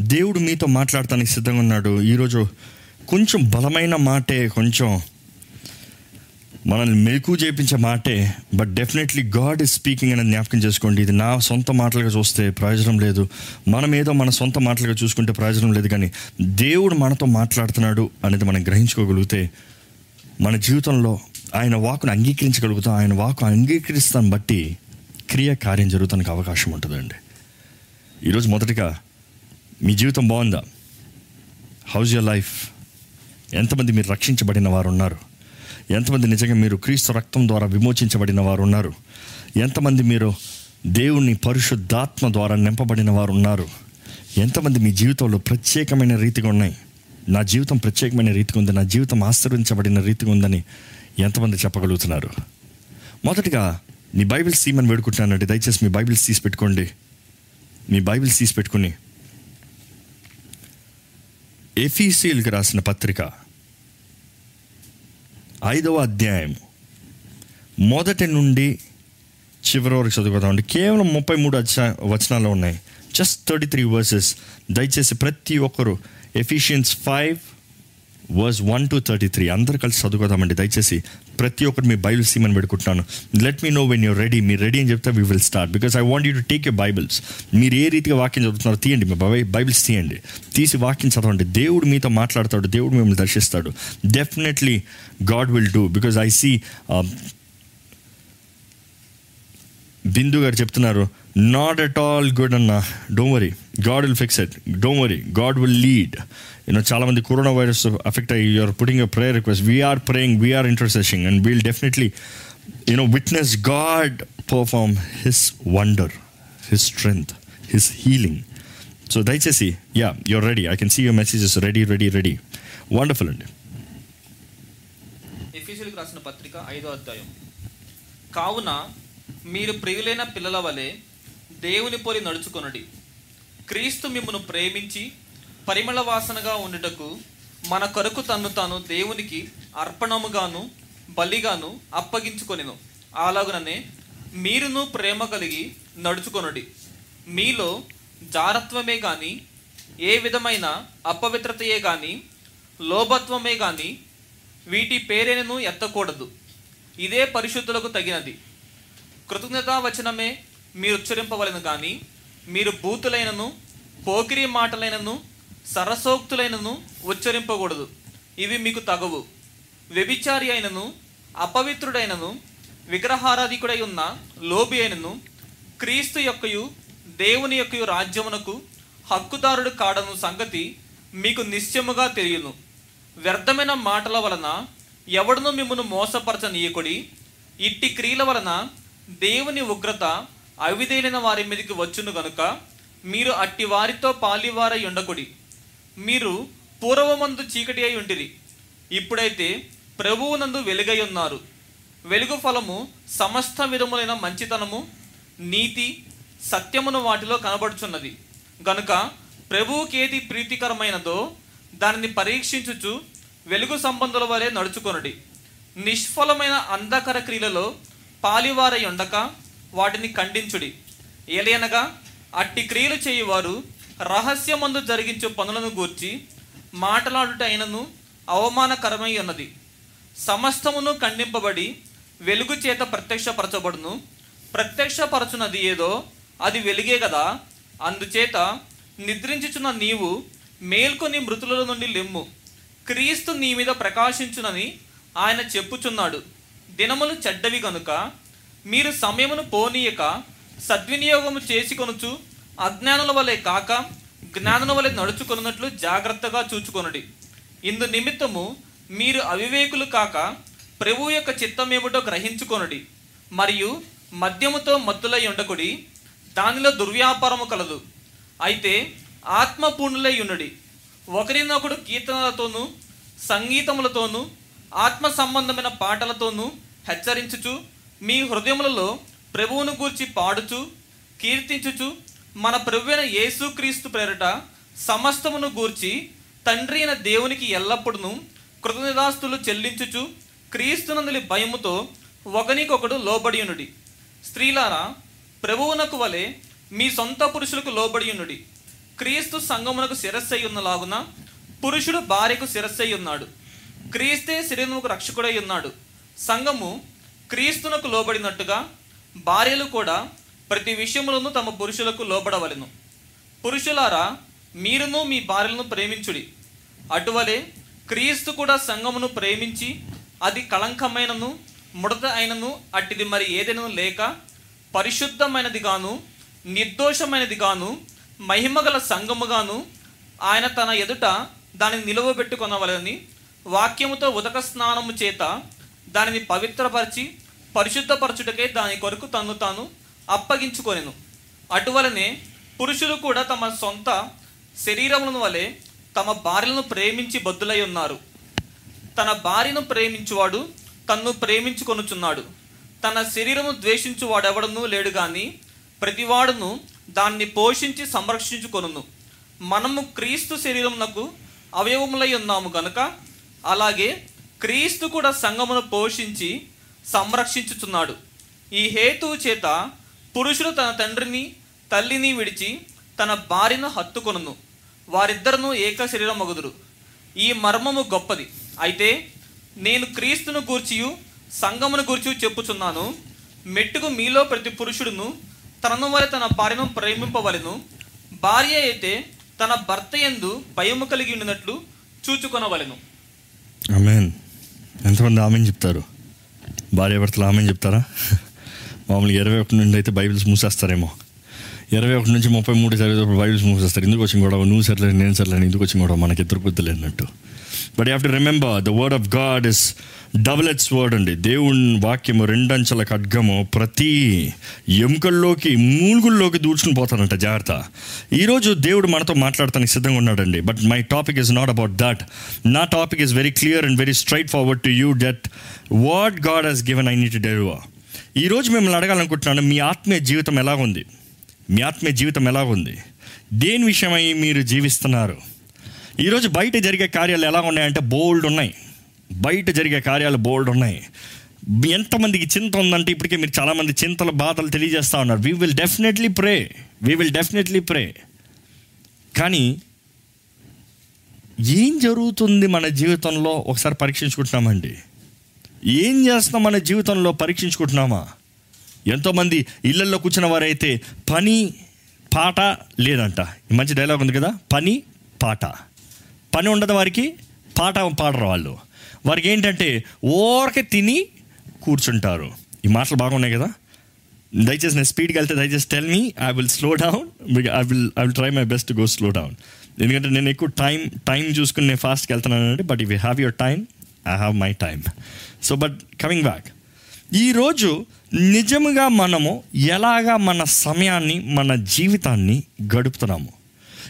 దేవుడు మీతో మాట్లాడటానికి సిద్ధంగా ఉన్నాడు. ఈరోజు కొంచెం బలమైన మాటే కొంచెం మనల్ని మెలకు చేయించే మాటే but definitely God is speaking అనేది జ్ఞాపకం చేసుకోండి. ఇది నా సొంత మాటలుగా చూస్తే ప్రయోజనం లేదు. మనం ఏదో మన సొంత మాటలుగా చూసుకుంటే ప్రయోజనం లేదు కానీ దేవుడు మనతో మాట్లాడుతున్నాడు అనేది మనం గ్రహించుకోగలిగితే మన జీవితంలో ఆయన వాకును అంగీకరించగలుగుతాం. ఆయన వాకు అంగీకరిస్తాను బట్టి క్రియ కార్యం జరుగుతానికి అవకాశం ఉంటుందండి. ఈరోజు మొదటిగా మీ జీవితం బాగుందా? హౌజ్ యర్ లైఫ్ ఎంతమంది మీరు రక్షించబడిన వారు ఉన్నారు ఎంతమంది నిజంగా మీరు క్రీస్తు రక్తం ద్వారా విమోచించబడిన వారు ఉన్నారు ఎంతమంది మీరు దేవుని పరిశుద్ధాత్మ ద్వారా నింపబడిన వారు ఉన్నారు ఎంతమంది మీ జీవితంలో ప్రత్యేకమైన రీతిగా ఉన్నాయి? నా జీవితం ప్రత్యేకమైన రీతిగా ఉంది. నా జీవితం ఆశ్రయించబడిన రీతిగా ఉందని ఎంతమంది చెప్పగలుగుతున్నారు? మొదటిగా మీ బైబిల్స్ తీయమని వేడుకుంటున్నానండి. దయచేసి మీ బైబిల్స్ తీసి పెట్టుకోండి. మీ బైబిల్స్ తీసి పెట్టుకుని ఎఫీసీల్కి రాసిన పత్రిక. ఐదవ అధ్యాయం. మొదటి నుండి చివరి వరకు చదువుకుందామండి కేవలం ముప్పై మూడు వచనాలు ఉన్నాయి. జస్ట్ థర్టీ త్రీ వర్సెస్ దయచేసి ప్రతి ఒక్కరు Ephesians five verse one to thirty three అందరు కలిసి చదువుకుందామండి దయచేసి ప్రతి ఒక్కరు మీ బైబిల్స్ తీయమని పెట్టుకుంటున్నాను let me know when you're ready మీరు రెడీ అని చెప్తే we will start because I want you to take you Bibles మీరు ఏ రీతిగా వాక్యం చదువుతున్నారో తీయండి మీ బై బైబిల్స్ తీయండి. తీసి వాక్యం చదవండి. దేవుడు మీతో మాట్లాడతాడు. దేవుడు మిమ్మల్ని దర్శిస్తాడు. Definitely God will do because I see Bindu garu చెప్తున్నారు నాట్ అట్ ఆల్ గుడ్ అన్న. Don't worry God will fix it don't worry God will lead you know చాలా మంది కరోనా వైరస్ అఫెక్ట్ అయ్యి you're putting a prayer request we're praying we're interceding and we'll definitely you know witness God perform his wonder his strength his healing so దయచేసి yeah you're ready I can see your messages ready ready ready wonderful అండి. ఎఫీసులకు రాసిన పత్రిక ఐదో అధ్యాయం. కావున మీరు ప్రియులైన పిల్లల వలె దేవుని పోలి నడుచుకొనడి. క్రీస్తు మిమ్మను ప్రేమించి పరిమళ వాసనగా ఉండుటకు మన కొరకు తన్ను తాను దేవునికి అర్పణముగాను బలిగాను అప్పగించుకొనిను. అలాగుననే మీరును ప్రేమ కలిగి నడుచుకొనుడి. మీలో జారత్వమే గాని ఏ విధమైన అపవిత్రతయే కానీ లోభత్వమే కానీ వీటి పేరేను ఎత్తకూడదు. ఇదే పరిశుద్ధులకు తగినది. కృతజ్ఞతా వచనమే మీరు ఉచ్చరింపవలను కానీ మీరు బూతులైనను పోకిరి మాటలైనను సరసోక్తులైనను ఉచ్చరింపకూడదు. ఇవి మీకు తగవు. వ్యభిచారి అయినను అపవిత్రుడైనను విగ్రహారాధికుడై ఉన్న లోబి అయినను క్రీస్తు యొక్కయు దేవుని యొక్కయు రాజ్యమునకు హక్కుదారుడు కాడను సంగతి మీకు నిశ్చయముగా తెలియను. వ్యర్థమైన మాటల వలన ఎవడను మిమ్మను మోసపరచనీయకుడి ఇట్టి క్రియల వలన దేవుని ఉగ్రత అవిదేలిన వారి మీదకి వచ్చును గనుక మీరు అట్టి వారితో పాలివారై ఉండకుడి. మీరు పూర్వమందు చీకటి అయి ఉంటిరి. ఇప్పుడైతే ప్రభువునందు వెలుగై ఉన్నారు. వెలుగు ఫలము సమస్త విధములైన మంచితనము నీతి సత్యమును వాటిలో కనబడుచున్నది. గనుక ప్రభువుకేది ప్రీతికరమైనదో దానిని పరీక్షించుచు వెలుగు సంబంధుల వలె నడుచుకొనుడి. నిష్ఫలమైన అంధకర క్రియలలో పాలివారై ఉండక వాటిని ఖండించుడి. ఏలయనగా అట్టి క్రియలు చేయువారు రహస్యమందు జరిగించు పనులను గూర్చి మాట్లాడుటైనను అవమానకరమై ఉన్నది. సమస్తమును ఖండింపబడి వెలుగు చేత ప్రత్యక్షపరచబడును. ప్రత్యక్షపరచునది ఏదో అది వెలుగే కదా అందుచేత నిద్రించుచున్న నీవు మేల్కొని మృతుల నుండి లెమ్ము. క్రీస్తు నీ మీద ప్రకాశించునని ఆయన చెప్పుచున్నాడు. దినములు చెడ్డవి కనుక మీరు సమయమును పోనీయక సద్వినియోగము చేసుకొనుచు అజ్ఞానుల వలె కాక జ్ఞానుల వలె నడుచుకున్నట్లు జాగ్రత్తగా చూచుకొనుడి. ఇందు నిమిత్తము మీరు అవివేకులు కాక ప్రభు యొక్క చిత్తం ఏమిటో గ్రహించుకొనుడి. మరియు మద్యముతో మత్తులై ఉండకుడి దానిలో దుర్వ్యాపారము కలదు. అయితే ఆత్మపూర్ణులై ఉన్నడి ఒకరినొకడు కీర్తనలతోనూ సంగీతములతోనూ ఆత్మ సంబంధమైన పాటలతోనూ హెచ్చరించుచు మీ హృదయములలో ప్రభువును గూర్చి పాడుచు కీర్తించుచు మన ప్రవ్వైన యేసుక్రీస్తు పేరట సమస్తమును గూర్చి తండ్రి అయిన దేవునికి ఎల్లప్పుడూ కృతజ్ఞతాస్తులు చెల్లించుచు క్రీస్తునందులి భయముతో ఒకనికొకడు లోబడియునుడి స్త్రీలారా ప్రభువునకు వలె మీ సొంత పురుషులకు లోబడియునుడి క్రీస్తు సంగమునకు శిరస్సై ఉన్నలాగున పురుషుడు భార్యకు శిరస్సై ఉన్నాడు. క్రీస్తే శరీరముకు రక్షకుడై ఉన్నాడు. సంఘము క్రీస్తునకు లోబడినట్టుగా భార్యలు కూడా ప్రతి విషయములను తమ పురుషులకు లోబడవలను. పురుషులారా మీరును మీ భార్యలను ప్రేమించుడి. అటువలే క్రీస్తు కూడా సంఘమును ప్రేమించి అది కళంకమైనను ముడత అయినను అట్టిది మరి ఏదైనా లేక పరిశుద్ధమైనది గాను నిర్దోషమైనది గాను మహిమగల సంఘముగాను ఆయన తన ఎదుట దానిని నిలువబెట్టుకొనవలని వాక్యముతో ఉదక స్నానము చేత దానిని పవిత్రపరిచి పరిశుద్ధపరచుటకే దాని కొరకు తన్ను తాను అప్పగించుకొనెను. అటువలనే పురుషులు కూడా తమ సొంత శరీరములను వలె తమ భార్యలను ప్రేమించి బద్దులై ఉన్నారు. తన భార్యను ప్రేమించువాడు తన్ను ప్రేమించుకొనుచున్నాడు. తన శరీరము ద్వేషించువాడెవడనూ లేడు గాని ప్రతివాడును దాన్ని పోషించి సంరక్షించుకొనును. మనము క్రీస్తు శరీరమునకు అవయవములై ఉన్నాము గనుక అలాగే క్రీస్తు కూడా సంఘమును పోషించి సంరక్షించుచున్నాడు. ఈ హేతువు చేత పురుషుడు తన తండ్రిని తల్లిని విడిచి తన భార్యను హత్తుకొనును. వారిద్దరును ఏక శరీరం మగుదురు ఈ మర్మము గొప్పది. అయితే నేను క్రీస్తును గూర్చియు సంగమును గూర్చి చెప్పుచున్నాను. మెట్టుకు మీలో ప్రతి పురుషుడును తనను వలె తన భార్యను ప్రేమింపవలెను. భార్య అయితే తన భర్త ఎందు భయము కలిగి ఉండినట్లు చూచుకొనవలెను. ఆమెన్. ఎంతమంది ఆమెన్ చెప్తారు? భార్య భర్తలు ఆమెన్ చెప్తారా? మామూలుగా ఇరవై ఒకటి నుండి అయితే బైబిల్స్ మూసేస్తారేమో. ఇరవై ఒకటి నుంచి ముప్పై మూడు చదివేటప్పుడు బైబిల్స్ మూసేస్తారు. ఎందుకు వచ్చిన గొడవ నువ్వు సర్లేదు నేను సర్లేదు ఎందుకు వచ్చిన గొడవ మనకి ఇద్దరు బుద్ధులు అన్నట్టు but have to remember the word of God is double edged word అండి. దేవుని వాక్యము రెండంచెల ఖడ్గము ప్రతి ఎముకల్లోకి మూలుగుల్లోకి దూడ్చుకుని పోతానంట. జాగ్రత్త. ఈరోజు దేవుడు మనతో మాట్లాడటానికి సిద్ధంగా ఉన్నాడండి. But my topic is not about that నా topic is very clear and very straight forward to you that what God he's given I need deliver ఈరోజు మిమ్మల్ని అడగాలనుకుంటున్నాను మీ ఆత్మీయ జీవితం ఎలా ఉంది మీ ఆత్మీయ జీవితం ఎలా ఉంది దేని విషయమై మీరు జీవిస్తున్నారు? ఈరోజు బయట జరిగే కార్యాలు ఎలా ఉన్నాయంటే బోల్డ్ ఉన్నాయి. బయట జరిగే కార్యాలు బోల్డ్ ఉన్నాయి. ఎంతమందికి చింత ఉందంటే ఇప్పటికే మీరు చాలామంది చింతల బాధలు తెలియజేస్తూ ఉన్నారు. We will definitely pray we will definitely pray కానీ ఏం జరుగుతుంది మన జీవితంలో? ఒకసారి పరీక్షించుకుంటున్నామండి. ఏం చేస్తున్నాం మన జీవితంలో పరీక్షించుకుంటున్నామా? ఎంతోమంది ఇళ్ళలో కూర్చున్న వారైతే పని పాట లేదంట. ఈ మంచి డైలాగ్ ఉంది కదా? పని పాట. పని ఉండదు వారికి పాట పాడరు వాళ్ళు. వారికి ఏంటంటే ఓరకే తిని కూర్చుంటారు. ఈ మాటలు బాగున్నాయి కదా? దయచేసి నేను స్పీడ్కి వెళ్తే దయచేసి tell me I will slow down I will I will try my best go slow down ఎందుకంటే నేను ఎక్కువ టైం టైం చూసుకుని నేను ఫాస్ట్కి వెళ్తున్నానంటే but if you have your time I have my time so but coming back ఈరోజు నిజముగా మనము ఎలాగా మన సమయాన్ని మన జీవితాన్ని గడుపుతున్నాము?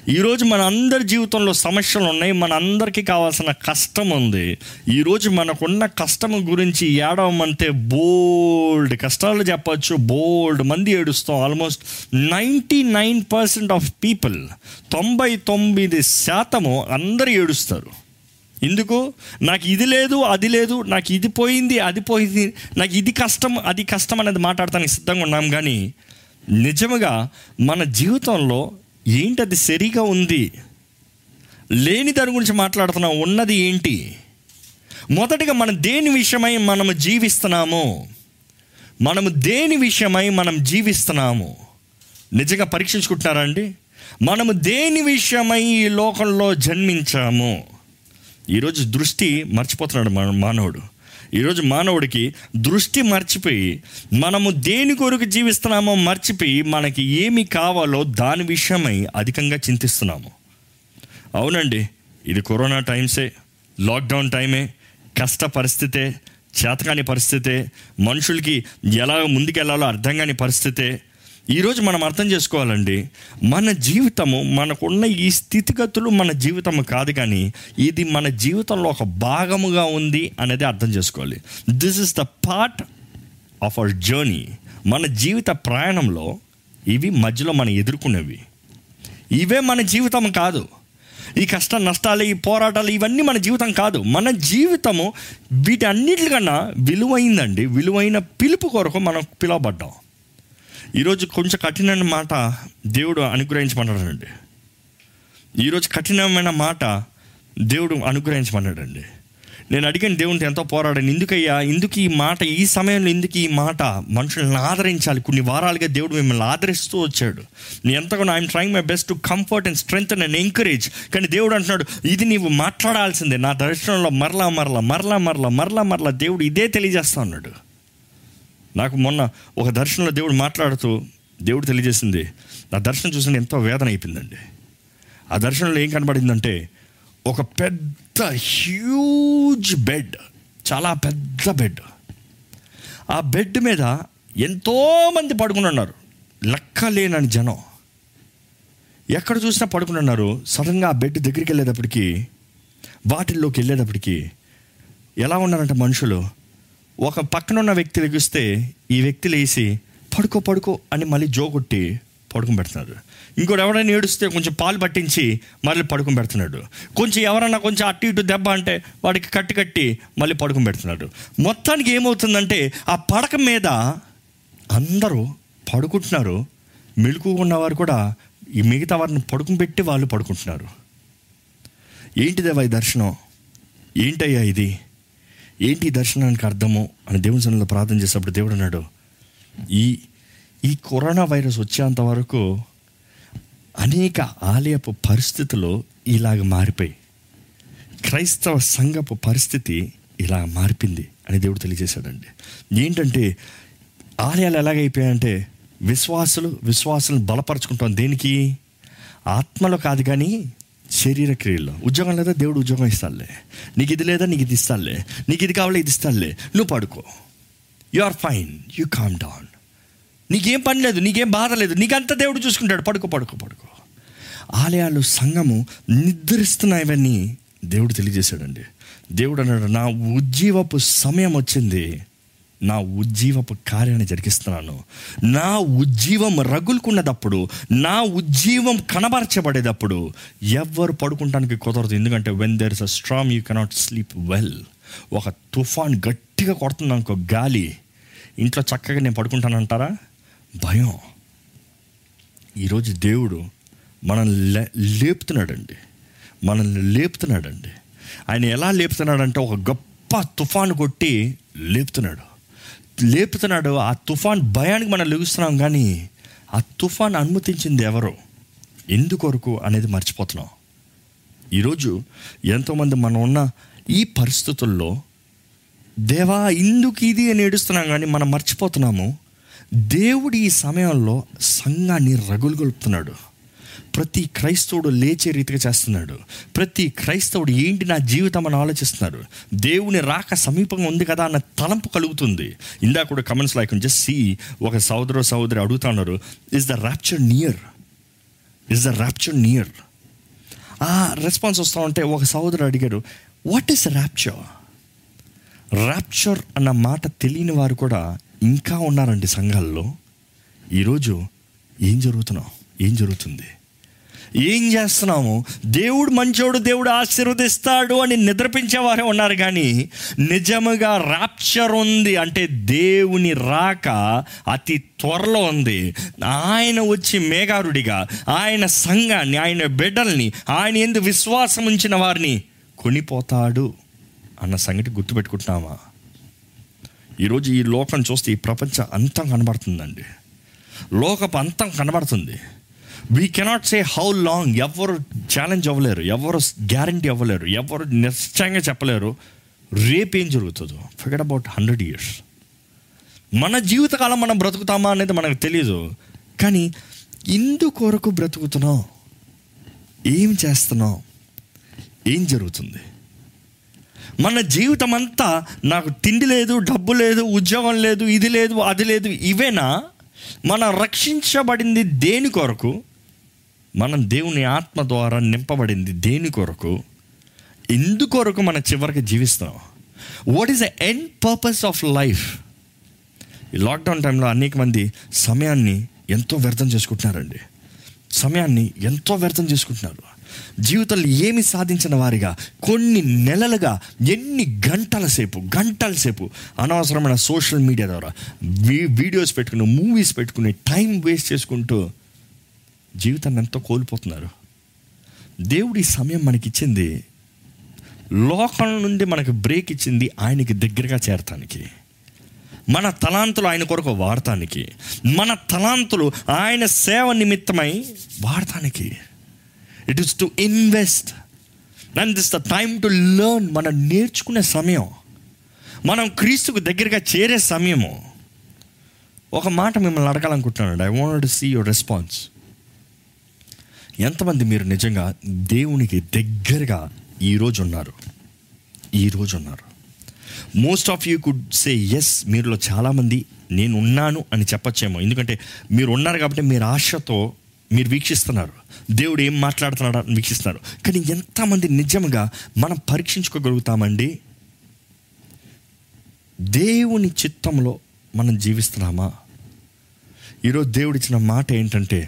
ఈరోజు మన అందరి జీవితంలో సమస్యలు ఉన్నాయి మన అందరికీ కావాల్సిన కష్టం ఉంది. ఈరోజు మనకున్న కష్టం గురించి ఏడవమంటే బోల్డ్ కష్టాలు చెప్పచ్చు బోల్డ్ మంది ఏడుస్తాం. Almost ninety nine percent of people తొంభై తొమ్మిది శాతము అందరూ ఏడుస్తారు. ఎందుకు? నాకు ఇది లేదు అది లేదు నాకు ఇది పోయింది అది పోయింది నాకు ఇది కష్టం అది కష్టం అనేది మాట్లాడటానికి సిద్ధంగా ఉన్నాం. కానీ నిజముగా మన జీవితంలో ఏంటి అది సరిగా ఉంది? లేని దాని గురించి మాట్లాడుతున్నాం. ఉన్నది ఏంటి? మొదటిగా మనం దేని విషయమై మనము జీవిస్తున్నాము? మనము దేని విషయమై మనం జీవిస్తున్నాము? నిజంగా పరీక్షించుకుంటున్నారా అండి? మనము దేని విషయమై ఈ లోకంలో జన్మించాము? ఈరోజు దృష్టి మర్చిపోతున్నాడు మన మానవుడు. ఈరోజు మానవుడికి దృష్టి మర్చిపోయి మనము దేని కొరకు జీవిస్తున్నామో మర్చిపోయి మనకి ఏమి కావాలో దాని విషయమై అధికంగా చింతిస్తున్నాము. అవునండి ఇది కరోనా టైమ్సే లాక్డౌన్ టైమే కష్ట పరిస్థితే చేతకాని పరిస్థితే మనుషులకి ఎలా ముందుకెళ్ళాలో అర్థం కాని పరిస్థితే ఈరోజు మనం అర్థం చేసుకోవాలండి మన జీవితము మనకున్న ఈ స్థితిగతులు మన జీవితం కాదు కానీ ఇది మన జీవితంలో ఒక భాగముగా ఉంది అనేది అర్థం చేసుకోవాలి. This is the part of our journey మన జీవిత ప్రయాణంలో ఇవి మధ్యలో మనం ఎదుర్కొనేవి. ఇవే మన జీవితం కాదు. ఈ కష్ట నష్టాలు ఈ పోరాటాలు ఇవన్నీ మన జీవితం కాదు. మన జీవితము వీటి అన్నిటికన్నా విలువైందండి. విలువైన పిలుపు కొరకు మనం పిలువబడ్డాం. ఈరోజు కొంచెం కఠినమైన మాట దేవుడు అనుగ్రహించమన్నాడండి. ఈరోజు కఠినమైన మాట దేవుడు అనుగ్రహించమన్నాడండి. నేను అడిగిన దేవునితో ఎంతో పోరాడాను ఎందుకయ్యా? ఎందుకు ఈ మాట? ఈ సమయంలో ఎందుకు ఈ మాట? మనుషులను ఆదరించాలి. కొన్ని వారాలుగా దేవుడు మిమ్మల్ని ఆదరిస్తూ వచ్చాడు. నేను ఎంతగానో I'm trying my best to comfort and strength and encourage కానీ దేవుడు అంటున్నాడు ఇది నీవు మాట్లాడాల్సిందే. నా దర్శనంలో మరలా మరలా మరలా మరలా మరలా మరలా దేవుడు ఇదే తెలియజేస్తా ఉన్నాడు నాకు మొన్న ఒక దర్శనంలో దేవుడు మాట్లాడుతూ దేవుడు తెలియజేసింది నా దర్శనం చూసిన ఎంతో వేదన అయిపోయిందండి. ఆ దర్శనంలో ఏం కనబడిందంటే ఒక పెద్ద హ్యూజ్ బెడ్ చాలా పెద్ద బెడ్ ఆ బెడ్ మీద ఎంతోమంది పడుకుని ఉన్నారు. లెక్క లేనని జనం. ఎక్కడ చూసినా పడుకుని ఉన్నారు. సడన్గా ఆ బెడ్ దగ్గరికి వెళ్ళేటప్పటికి వాటిల్లోకి వెళ్ళేటప్పటికి ఎలా ఉన్నారంటే మనుషులు? ఒక పక్కన ఉన్న వ్యక్తి లెగిస్తే ఈ వ్యక్తి లేచి పడుకో పడుకో అని మళ్ళీ జోగొట్టి పడుకుని పెడుతున్నాడు. ఇంకోటి ఎవరైనా ఏడుస్తే కొంచెం పాలు పట్టించి మళ్ళీ పడుకుని పెడుతున్నాడు. కొంచెం ఎవరైనా కొంచెం అటు ఇటు దెబ్బ అంటే వాడికి కట్టి కట్టి మళ్ళీ పడుకుని పెడుతున్నాడు. మొత్తానికి ఏమవుతుందంటే ఆ పడక మీద అందరూ పడుకుంటున్నారు. మెలుకు ఉన్నవారు కూడా ఈ మిగతా వారిని పడుకుని పెట్టి వాళ్ళు పడుకుంటున్నారు. ఏంటిదేవా ఈ దర్శనం? ఏంటయ్యా ఇది? ఏంటి దర్శనానికి అర్థము అని దేవుని సన్నిధిలో ప్రార్థన చేసేటప్పుడు దేవుడు అన్నాడు ఈ ఈ కరోనా వైరస్ వచ్చేంత వరకు అనేక ఆలయపు పరిస్థితులు ఇలాగ మారిపోయి క్రైస్తవ సంఘపు పరిస్థితి ఇలా మారిపోయింది అని దేవుడు తెలియజేశాడండి. ఏంటంటే ఆలయాలు ఎలాగైపోయాయంటే విశ్వాసులు విశ్వాసులను బలపరచుకుంటాం దేనికి? ఆత్మలో కాదు కానీ శరీర క్రియల్లో ఉద్యోగం లేదా దేవుడు ఉద్యోగం ఇస్తాడులే నీకు ఇది లేదా నీకు ఇది ఇస్తాడులే నీకు ఇది కావాలా ఇది ఇస్తాడులే నువ్వు పడుకో you are fine you calm down నీకేం పని లేదు నీకేం బాధ లేదు నీకంతా దేవుడు చూసుకుంటాడు పడుకో పడుకో పడుకో ఆలయాలు సంఘము నిద్రిస్తున్నాయవన్నీ దేవుడు తెలియజేశాడండి దేవుడు అన్నాడు నా ఉజ్జీవపు సమయం వచ్చింది నా ఉజ్జీవపు కార్యాన్ని జరిగిస్తున్నాను. నా ఉజ్జీవం రగులుకున్నదప్పుడు నా ఉజ్జీవం కనబరచబడేటప్పుడు ఎవ్వరు పడుకుంటానికి కుదరదు. ఎందుకంటే when there is a strong you cannot sleep well ఒక తుఫాన్ గట్టిగా కొడుతుంది అనుకో గాలి. ఇంట్లో చక్కగా నేను పడుకుంటానంటారా? భయం. ఈరోజు దేవుడు మనల్ని లే లేపుతున్నాడండి. మనల్ని లేపుతున్నాడండి. ఆయన ఎలా లేపుతున్నాడంటే ఒక గొప్ప తుఫాను కొట్టి లేపుతున్నాడు. లేపుతున్నాడు. ఆ తుఫాన్ భయానికి మనం లెగుస్తున్నాం కానీ ఆ తుఫాన్ అనుమతించింది ఎవరు? ఎందుకొరకు అనేది మర్చిపోతున్నాం. ఈరోజు ఎంతోమంది మనం ఉన్న ఈ పరిస్థితుల్లో దేవా ఇందుకు ఇది అని ఏడుస్తున్నాం కానీ మనం మర్చిపోతున్నాము. దేవుడు ఈ సమయంలో సంఘాన్ని రగులుగొలుపుతున్నాడు. ప్రతి క్రైస్తవుడు లేచే రీతిగా చేస్తున్నాడు. ప్రతి క్రైస్తవుడు ఏంటి నా జీవితం అని ఆలోచిస్తున్నారు దేవుని రాక సమీపంగా ఉంది కదా అన్న తలంపు కలుగుతుంది. ఇందాక కూడా కమెంట్స్ లైక్ జస్ట్ సీ ఒక సహోదరు సహోదరి అడుగుతున్నారు is the rapture near is the rapture near ఆ రెస్పాన్స్ వస్తూ ఉంటే ఒక సహోదరు అడిగారు వాట్ ఈస్ ర్యాప్చర్ ర్యాప్చర్ అన్న మాట తెలియని వారు కూడా ఇంకా ఉన్నారండి సంఘాల్లో. ఈరోజు ఏం జరుగుతున్నాం ఏం జరుగుతుంది? ఏం చేస్తున్నాము? దేవుడు మంచోడు దేవుడు ఆశీర్వదిస్తాడు అని నిద్రపించేవారే ఉన్నారు కానీ నిజముగా రాప్చర్ ఉంది అంటే దేవుని రాక అతి త్వరలో ఉంది. ఆయన వచ్చి మేఘారుడిగా ఆయన సంఘాన్ని ఆయన బిడ్డల్ని ఆయన ఎందు విశ్వాసం ఉంచిన వారిని కొనిపోతాడు అన్న సంగతి గుర్తుపెట్టుకుంటున్నామా ఈరోజు ఈ లోకం చూస్తే ఈ ప్రపంచం అంతం కనబడుతుందండి. లోకపు అంతం కనబడుతుంది. We cannot say how long ఎవరు ఛాలెంజ్ అవ్వలేరు ఎవరు గ్యారంటీ అవ్వలేరు ఎవరు నిశ్చయంగా చెప్పలేరు. రేపేం జరుగుతుందో? ఫిగర్ అబౌట్ హండ్రెడ్ ఇయర్స్ మన జీవితకాలం మనం బ్రతుకుతామా అనేది మనకు తెలియదు కానీ ఇందుకొరకు బ్రతుకుతున్నాం. ఏం చేస్తున్నాం? ఏం జరుగుతుంది? మన జీవితం అంతా నాకు తిండి లేదు డబ్బు లేదు ఉద్యోగం లేదు ఇది లేదు అది లేదు ఇవేనా? మనం రక్షించబడింది దేని కొరకు? మనం దేవుని ఆత్మ ద్వారా నింపబడింది దేని కొరకు? ఎందుకొరకు మన చివరికి జీవిస్తాం what is the end purpose of life ఈ లాక్డౌన్ టైంలో అనేక మంది సమయాన్ని ఎంతో వ్యర్థం చేసుకుంటున్నారండి. సమయాన్ని ఎంతో వ్యర్థం చేసుకుంటున్నారు. జీవితంలో ఏమి సాధించిన వారిగా కొన్ని నెలలుగా ఎన్ని గంటల సేపు గంటల సేపు అనవసరమైన సోషల్ మీడియా ద్వారా వీ- వీడియోస్ పెట్టుకుని మూవీస్ పెట్టుకుని టైం వేస్ట్ చేసుకుంటూ జీవితాన్ని ఎంతో కోల్పోతున్నారు. దేవుడి సమయం మనకిచ్చింది. లోకం నుండి మనకు బ్రేక్ ఇచ్చింది ఆయనకి దగ్గరగా చేరటానికి. మన తలాంతులు ఆయన కొరకు వాడటానికి. మన తలాంతులు ఆయన సేవ నిమిత్తమై వాడటానికి. It is to invest and this the time to learn మనం నేర్చుకునే సమయం. మనం క్రీస్తుకు దగ్గరగా చేరే సమయము. ఒక మాట మిమ్మల్ని అడగాలనుకుంటున్నాను I want to see your response ఎంతమంది మీరు నిజంగా దేవునికి దగ్గరగా ఈరోజు ఉన్నారు? ఈరోజు ఉన్నారు. Most of you could say yes మీరులో చాలామంది నేను ఉన్నాను అని చెప్పచ్చేమో. ఎందుకంటే మీరు ఉన్నారు కాబట్టి మీరు ఆశతో మీరు వీక్షిస్తున్నారు. దేవుడు ఏం మాట్లాడుతున్నాడు అని వీక్షిస్తున్నారు. కానీ ఎంతమంది నిజంగా మనం పరీక్షించుకోగలుగుతామండి? దేవుని చిత్తంలో మనం జీవిస్తున్నామా? ఈరోజు దేవుడు ఇచ్చిన మాట ఏంటంటే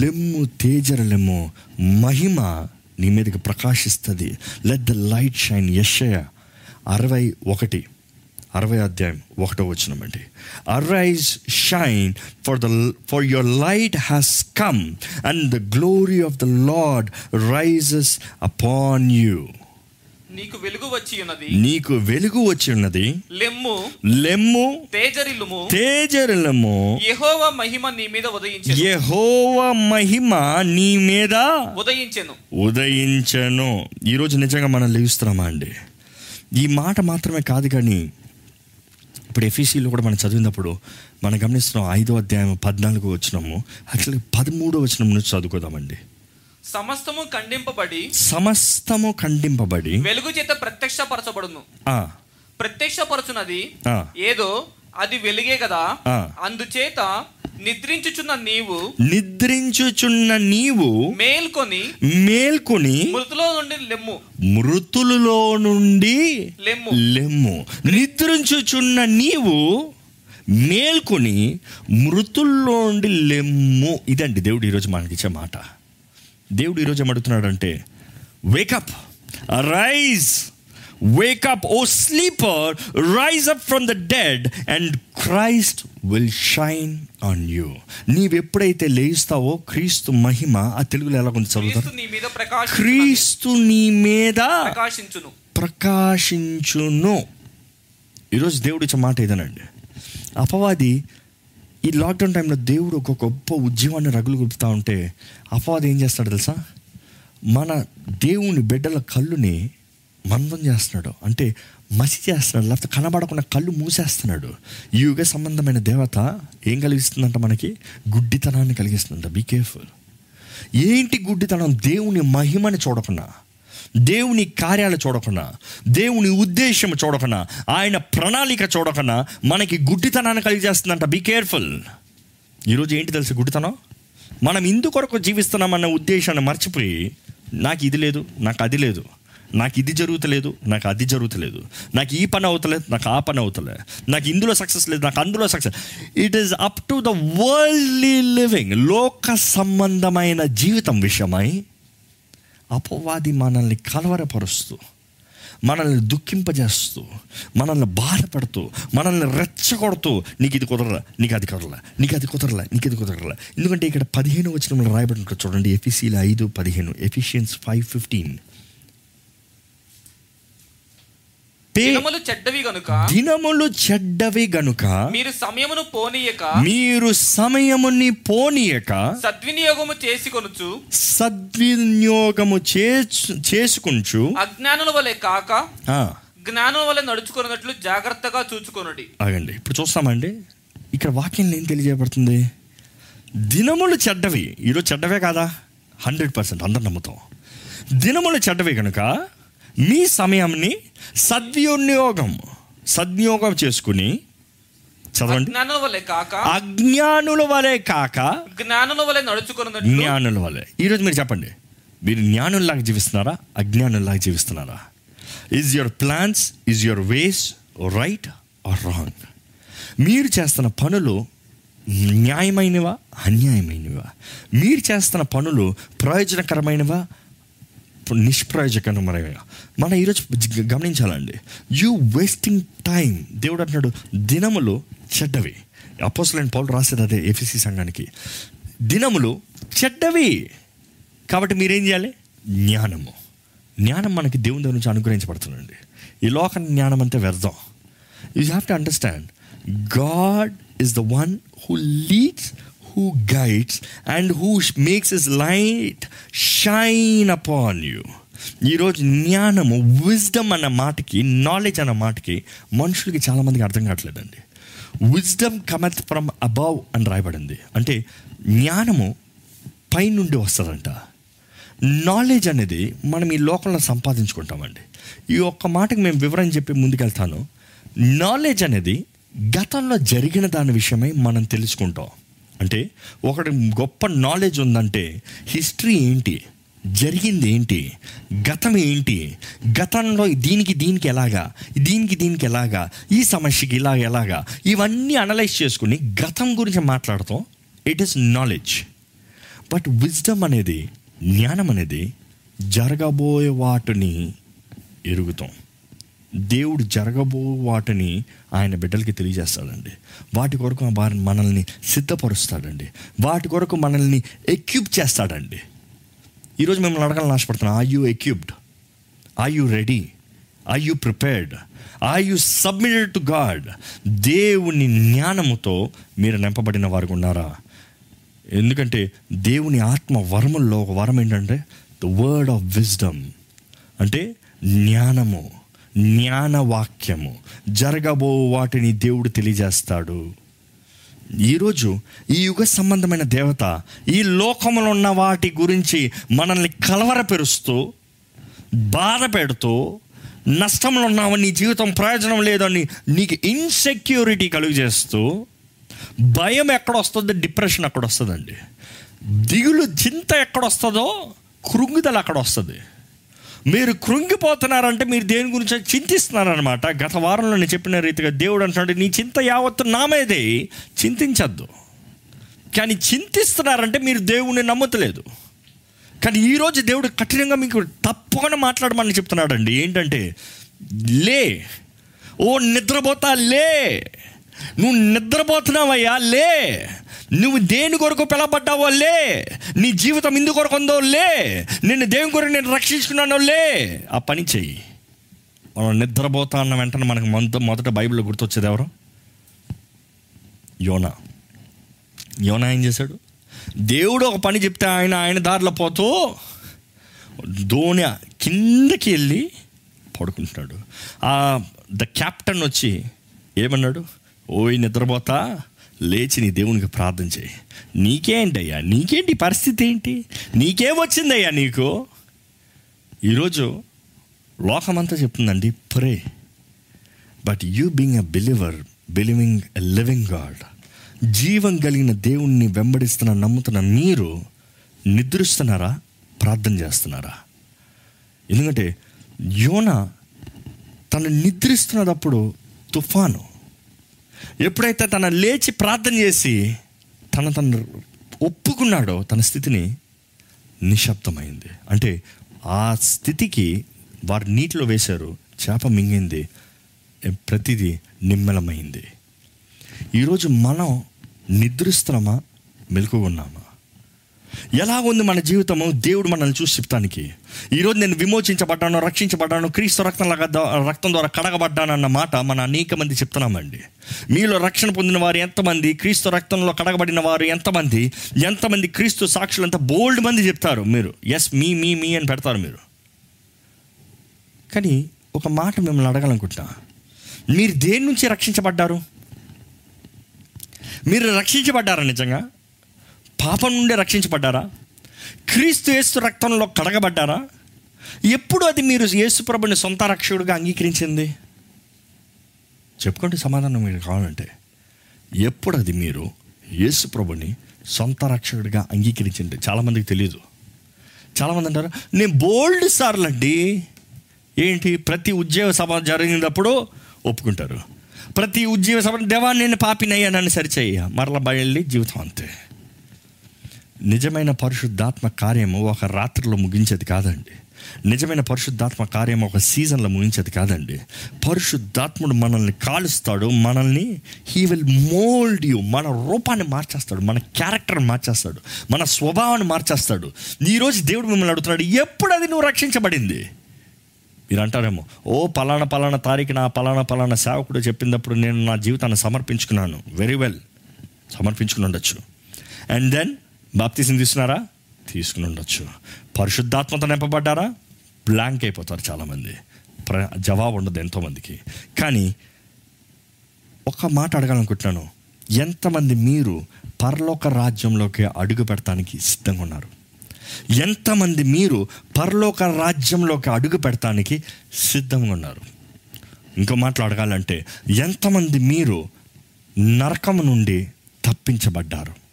లెమ్ము తేజర లెమ్ము మహిమ నీ మీదకి ప్రకాశిస్తుంది. Let the light shine Yeshaya అరవై ఒకటి అరవై అధ్యాయం ఒకటో వచ్చినమండి arise shine for the for your light has come and the glory of the Lord rises upon you నీకు వెలుగు వచ్చి ఉన్నది. నీకు వెలుగు వచ్చి ఉన్నది. లెమ్ము లెమ్ము తేజరిల్లుము. తేజరులము యెహోవ మహిమ నీ మీద ఉదయించెను. యెహోవ మహిమ నీ మీద ఉదయించెను. ఉదయించను. ఈరోజు నిజంగా మనం లేస్తున్నామా అండి? ఈ మాట మాత్రమే కాదు కానీ ఇప్పుడు ఎఫీసీలో కూడా మనం చదివినప్పుడు మనం గమనిస్తున్నాం ఐదో అధ్యాయం పద్నాలుగు వచ్చినాము అట్లా పదమూడో వచనం నుంచి చదువుకోదామండి. సమస్తము ఖండింపబడి సమస్తము ఖండింపబడి వెలుగు చేత ప్రత్యక్షపరచబడును. ప్రత్యక్షపరచునది ఏదో అది వెలుగే కదా. అందుచేత నిద్రించుచున్న నీవు నిద్రించుచున్న నీవు మేల్కొని మేల్కొని మృతులో నుండి లెమ్ము. మృతులలో నుండి లెమ్ము. లెమ్ము. నిద్రించుచున్న నీవు మేల్కొని మృతుల్లో నుండి లెమ్ము. ఇదండి దేవుడు ఈరోజు మనకి ఇచ్చే మాట. దేవుడు ఈరోజు ఏమడుగుతున్నాడంటే wake up rise wake up O sleeper rise up from the dead and Christ will shine on you నీవెప్పుడైతే లేస్తావో క్రీస్తు మహిమ ఆ తెలుగులో ఎలా కొంచెం చదువుతారు? క్రీస్తు నీ మీద ప్రకాశించును. ప్రకాశించును. ఈరోజు దేవుడు ఇచ్చే మాట ఇదేనండి అపవాది ఈ లాక్డౌన్ టైంలో దేవుడు ఒక గొప్ప ఉద్యమాన్ని రగులు గుపుతా ఉంటే అపవాది ఏం చేస్తాడు తెలుసా? మన దేవుని బిడ్డల కళ్ళుని మందం చేస్తున్నాడు. అంటే మసి చేస్తున్నాడు. లేకపోతే కనబడకుండా కళ్ళు మూసేస్తున్నాడు. ఈ యుగ సంబంధమైన దేవత ఏం కలిగిస్తుందంట మనకి? గుడ్డితనాన్ని కలిగిస్తుందంట. బీ కేర్ఫుల్ ఏంటి గుడ్డితనం? దేవుని మహిమని చూడకుండా. దేవుని కార్యాలు చూడకుండా దేవుని ఉద్దేశం చూడకుండా ఆయన ప్రణాళిక చూడకుండా మనకి గుడ్డితనాన్ని కలిగజేస్తుందంట. బీ కేర్ఫుల్ ఈరోజు ఏంటి తెలుసు గుడ్డితనం? మనం ఇందుకొరకు జీవిస్తున్నామన్న ఉద్దేశాన్ని మర్చిపోయి నాకు ఇది లేదు నాకు అది లేదు నాకు ఇది జరుగుతలేదు నాకు అది జరుగుతలేదు నాకు ఈ పని అవుతలేదు నాకు ఆ పని అవుతలేదు నాకు ఇందులో సక్సెస్ లేదు నాకు అందులో success it is up to the worldly living లోక సంబంధమైన జీవితం విషయమై అపవాది మనల్ని కలవరపరుస్తూ మనల్ని దుఃఖింపజేస్తూ మనల్ని బాధపడుతూ మనల్ని రెచ్చగొడుతూ నీకు ఇది కుదరలా నీకు అది కుదరలా నీకు అది కుదరలా నీకు ఇది కుదరలా. ఎందుకంటే ఇక్కడ పదిహేను వచ్చిన రాయబడి ఉంటుంది చూడండి ఎఫీసీల ఐదు పదిహేను ఎఫిషియన్స్ ఫైవ్ ఫిఫ్టీన్. దినములు చెడ్డవి గనుక దినములు చెడ్డవి గనుక మీరు సమయమును పోనీయక మీరు సమయముని పోనీయక సద్వినియోగము చేసి కొనుచు సద్వినియోగము చేసు చేసుకుంటూ అజ్ఞానుల వలె కాక జ్ఞానం వలె నడుచుకున్నట్లు జాగ్రత్తగా చూచుకొనుడి. ఆగండి ఇప్పుడు చూస్తామండి. ఇక్కడ వాక్యంలో ఏం తెలియజేయబడుతుంది? దినములు చెడ్డవి ఈరోజు చెడ్డవే కాదా? హండ్రెడ్ పర్సెంట్ అందరు నమ్ముతాం. దినములు చెడ్డవి కనుక మీ సమయంని సద్వినియోగం సద్వినియోగం చేసుకుని చదవండి. వలె కాక అజ్ఞానుల వలె కాక జ్ఞానుల వలె నడుచుకున్నట్లు జ్ఞానుల వలె. ఈరోజు మీరు చెప్పండి మీరు జ్ఞానుల్లాగా జీవిస్తున్నారా అజ్ఞానుల్లాగా జీవిస్తున్నారా? Is your plans is your ways right or wrong మీరు చేస్తున్న పనులు న్యాయమైనవా అన్యాయమైనవా? మీరు చేస్తున్న పనులు ప్రయోజనకరమైనవా నిష్ప్రయోజకరమైనవా మన ఈరోజు గమనించాలండి. యూ వేస్టింగ్ టైం దేవుడు అంటున్నాడు దినములు చెడ్డవి. అపోసలైన పౌలు రాసేది అదే ఎఫ్ఎసి సంఘానికి. దినములు చెడ్డవి. కాబట్టి మీరేం చేయాలి? జ్ఞానము. జ్ఞానం మనకి దేవుని దగ్గర నుంచి అనుగ్రహించబడుతుందండి. ఈ లోక జ్ఞానం అంతా వ్యర్థం. You have to understand God is the one who leads who guides and who makes is light shine upon you ఈరోజు జ్ఞానము విజ్డమ్ అన్న మాటకి నాలెడ్జ్ అన్న మాటకి మనుషులకి చాలామందికి అర్థం కావట్లేదండి. విజ్డమ్ కమెత్ ఫ్రమ్ అబౌవ్ అని రాయబడింది. అంటే జ్ఞానము పైనుండి వస్తుందంట. నాలెడ్జ్ అనేది మనం ఈ లోకంలో సంపాదించుకుంటామండి. ఈ ఒక్క మాటకి మేము వివరం చెప్పి ముందుకెళ్తాను. నాలెడ్జ్ అనేది గతంలో జరిగిన దాని విషయమై మనం తెలుసుకుంటాం. అంటే ఒకటి గొప్ప నాలెడ్జ్ ఉందంటే హిస్టరీ ఏంటి? జరిగింది ఏంటి? గతం ఏంటి? గతంలో దీనికి దీనికి ఎలాగా? దీనికి దీనికి ఎలాగా? ఈ సమస్యకి ఇలాగ ఎలాగా? ఇవన్నీ అనలైజ్ చేసుకుని గతం గురించి మాట్లాడతాం. It is knowledge but wisdom అనేది జ్ఞానం అనేది జరగబోయే వాటిని ఎరుగుతాం. దేవుడు జరగబో వాటిని ఆయన బిడ్డలకి తెలియజేస్తాడండి. వాటి కొరకు వారిని మనల్ని సిద్ధపరుస్తాడండి. వాటి కొరకు మనల్ని ఎక్యూబ్ చేస్తాడండి. ఈరోజు మిమ్మల్ని అడగాలని ఆశపడుతున్నాను are you equipped are you ready are you prepared are you submitted to God దేవుని జ్ఞానముతో మీరు నింపబడిన వారికి ఉన్నారా? ఎందుకంటే దేవుని ఆత్మ వరముల్లో ఒక వరం ఏంటంటే ద వర్డ్ ఆఫ్ విజ్డమ్ అంటే జ్ఞానము. జ్ఞానవాక్యము. జరగబో వాటిని దేవుడు తెలియజేస్తాడు. ఈరోజు ఈ యుగ సంబంధమైన దేవత ఈ లోకంలో ఉన్న వాటి గురించి మనల్ని కలవరపెరుస్తూ బాధ పెడుతూ నష్టంలో ఉన్నావు నీ జీవితం ప్రయోజనం లేదని నీకు ఇన్సెక్యూరిటీ కలుగు చేస్తూ భయం ఎక్కడ వస్తుందో డిప్రెషన్ అక్కడ వస్తుందండి దిగులు చింత ఎక్కడ వస్తుందో కృంగుదల అక్కడ వస్తుంది మీరు కృంగిపోతున్నారంటే మీరు దేని గురించి చింతిస్తున్నారనమాట గత వారంలో నేను చెప్పిన రీతిగా దేవుడు అంటున్నాడు నీ చింత యావత్తు నామేదే చింతించద్దు. కానీ చింతిస్తున్నారంటే మీరు దేవుణ్ణి నమ్మతలేదు. కానీ ఈరోజు దేవుడు కఠినంగా మీకు తప్పకుండా మాట్లాడమని చెప్తున్నాడండి. ఏంటంటే లే. ఓ నిద్రపోతా లే. నువ్వు నిద్రపోతున్నావయ్యా లే. నువ్వు దేని కొరకు పిలబడ్డావో లే. నీ జీవితం ఇందు కొరకు ఉందో లే. నిన్ను దేవుని కొరకు నేను రక్షించుకున్నానో లే. ఆ పని చెయ్యి. మనం నిద్రపోతా అన్న వెంటనే మనకు మొదట మొదట బైబిల్లో గుర్తొచ్చేది ఎవరు? యోనా. యోనా ఏం చేశాడు? దేవుడు ఒక పని చెప్తే ఆయన ఆయన దారిలో పోతూ దోణ కిందకి వెళ్ళి పడుకుంటున్నాడు. ద క్యాప్టెన్ వచ్చి ఏమన్నాడు? ఓయ్ నిద్రపోతా? లేచి నీ దేవునికి ప్రార్థన చేయి. నీకేంటయ్యా? నీకేంటి పరిస్థితి ఏంటి? నీకేం వచ్చిందయ్యా నీకు? ఈరోజు లోకమంతా చెప్తుందండి pray but you being a believer believing a living God జీవం కలిగిన దేవుణ్ణి వెంబడిస్తున్న నమ్ముతున్న మీరు నిద్రిస్తున్నారా? ప్రార్థన చేస్తున్నారా? ఎందుకంటే యోన తను నిద్రిస్తున్నప్పుడు తుఫాను. ఎప్పుడైతే తన లేచి ప్రార్థన చేసి తన తను ఒప్పుకున్నాడో తన స్థితిని నిశ్శబ్దమైంది. అంటే ఆ స్థితికి వారు నీటిలో వేశారు చేప మింగింది ప్రతిదీ నిమ్మలమైంది. ఈరోజు మనం నిద్రిస్తున్నామా మెలకున్నామా ఎలా ఉంది మన జీవితము? దేవుడు మనల్ని చూసి చెప్తానికి. ఈరోజు నేను విమోచించబడ్డాను రక్షించబడ్డాను క్రీస్తు రక్తం రక్తం ద్వారా కడగబడ్డానన్న మాట మన అనేక మంది చెప్తున్నామండి. మీలో రక్షణ పొందిన వారు ఎంతమంది? క్రీస్తు రక్తంలో కడగబడిన వారు ఎంతమంది? ఎంతమంది క్రీస్తు సాక్షులు? అంత బోల్డ్ మంది చెప్తారు మీరు. ఎస్ మీ మీ మీ అని పెడతారు మీరు. కానీ ఒక మాట మిమ్మల్ని అడగాలనుకుంటున్నా. మీరు దేని నుంచి రక్షించబడ్డారు? మీరు రక్షించబడ్డారా నిజంగా? పాపం నుండి రక్షించబడ్డారా? క్రీస్తు యేసు రక్తంలో కడగబడ్డారా? ఎప్పుడు అది మీరు యేసుప్రభుని సొంత రక్షకుడిగా అంగీకరించింది? చెప్పుకుంటే సమాధానం మీరు కావాలంటే. ఎప్పుడు అది మీరు యేసుప్రభుని సొంత రక్షకుడిగా అంగీకరించింది? చాలామందికి తెలియదు చాలామంది అంటారు నేను బోల్డ్ సార్లు అండి. ఏంటి? ప్రతి ఉద్యోగ సభ జరిగినప్పుడు ఒప్పుకుంటారు. ప్రతి ఉద్యోగ సభ దేవా నేను పాపినయ్యా నన్ను సరిచేయ మరల బయల్లి జీవితం అంతే. నిజమైన పరిశుద్ధాత్మ కార్యము ఒక రాత్రిలో ముగించేది కాదండి. నిజమైన పరిశుద్ధాత్మ కార్యం ఒక సీజన్లో ముగించేది కాదండి. పరిశుద్ధాత్ముడు మనల్ని కాలుస్తాడు మనల్ని హీ విల్ మోల్డ్ యూ మన రూపాన్ని మార్చేస్తాడు మన క్యారెక్టర్ని మార్చేస్తాడు మన స్వభావాన్ని మార్చేస్తాడు. ఈరోజు దేవుడు మిమ్మల్ని అడుగుతున్నాడు ఎప్పుడు అది నువ్వు రక్షించబడింది? మీరు అంటారేమో ఓ పలానా పలానా తారీఖున నా పలానా పలానా సేవకుడు చెప్పినప్పుడు నేను నా జీవితాన్ని సమర్పించుకున్నాను. వెరీ వెల్ సమర్పించుకుని ఉండొచ్చు. అండ్ దెన్ బాప్తిజం తీసుకున్నారా? తీసుకుని ఉండొచ్చు. పరిశుద్ధాత్మతో నింపబడ్డారా? బ్లాంక్ అయిపోతారు చాలామంది. ప్ర జవాబు ఉండదు ఎంతోమందికి. కానీ ఒక మాట అడగాలనుకుంటున్నాను. ఎంతమంది మీరు పరలోక రాజ్యంలోకి అడుగు పెడతానికి సిద్ధంగా ఉన్నారు? ఎంతమంది మీరు పరలోక రాజ్యంలోకి అడుగు పెడతానికి సిద్ధంగా ఉన్నారు? ఇంకో మాటలు అడగాలంటే ఎంతమంది మీరు నరకము నుండి తప్పించబడ్డారు?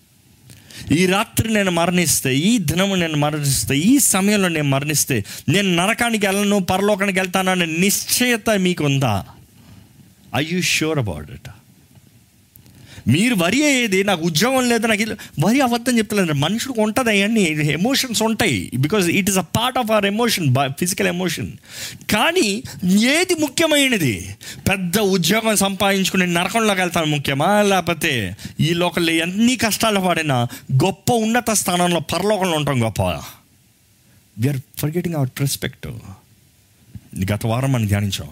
ఈ రాత్రి నేను మరణిస్తే ఈ దినము నేను మరణిస్తే ఈ సమయంలో నేను మరణిస్తే నేను నరకానికి వెళ్ళను పరలోకానికి వెళ్తాననే నిశ్చయత మీకు ఉందా I you sure about it మీరు వరి అయ్యేది నాకు ఉద్యోగం లేదు నాకు వరి అవద్దని చెప్తలేదు మనుషులకు ఉంటుంది అవన్నీ. ఎమోషన్స్ ఉంటాయి. Because it is a part of our emotion physical emotion కానీ ఏది ముఖ్యమైనది? పెద్ద ఉద్యోగం సంపాదించుకుని నరకంలోకి వెళ్తాను ముఖ్యమా? లేకపోతే ఈ లోకల్లో ఎన్ని కష్టాలు పడినా గొప్ప ఉన్నత స్థానంలో పరలోకంలో ఉంటాం గొప్ప. విఆర్ ఫర్గెటింగ్ అవర్ పర్స్పెక్టివ్ గత వారం మనం ధ్యానించాం.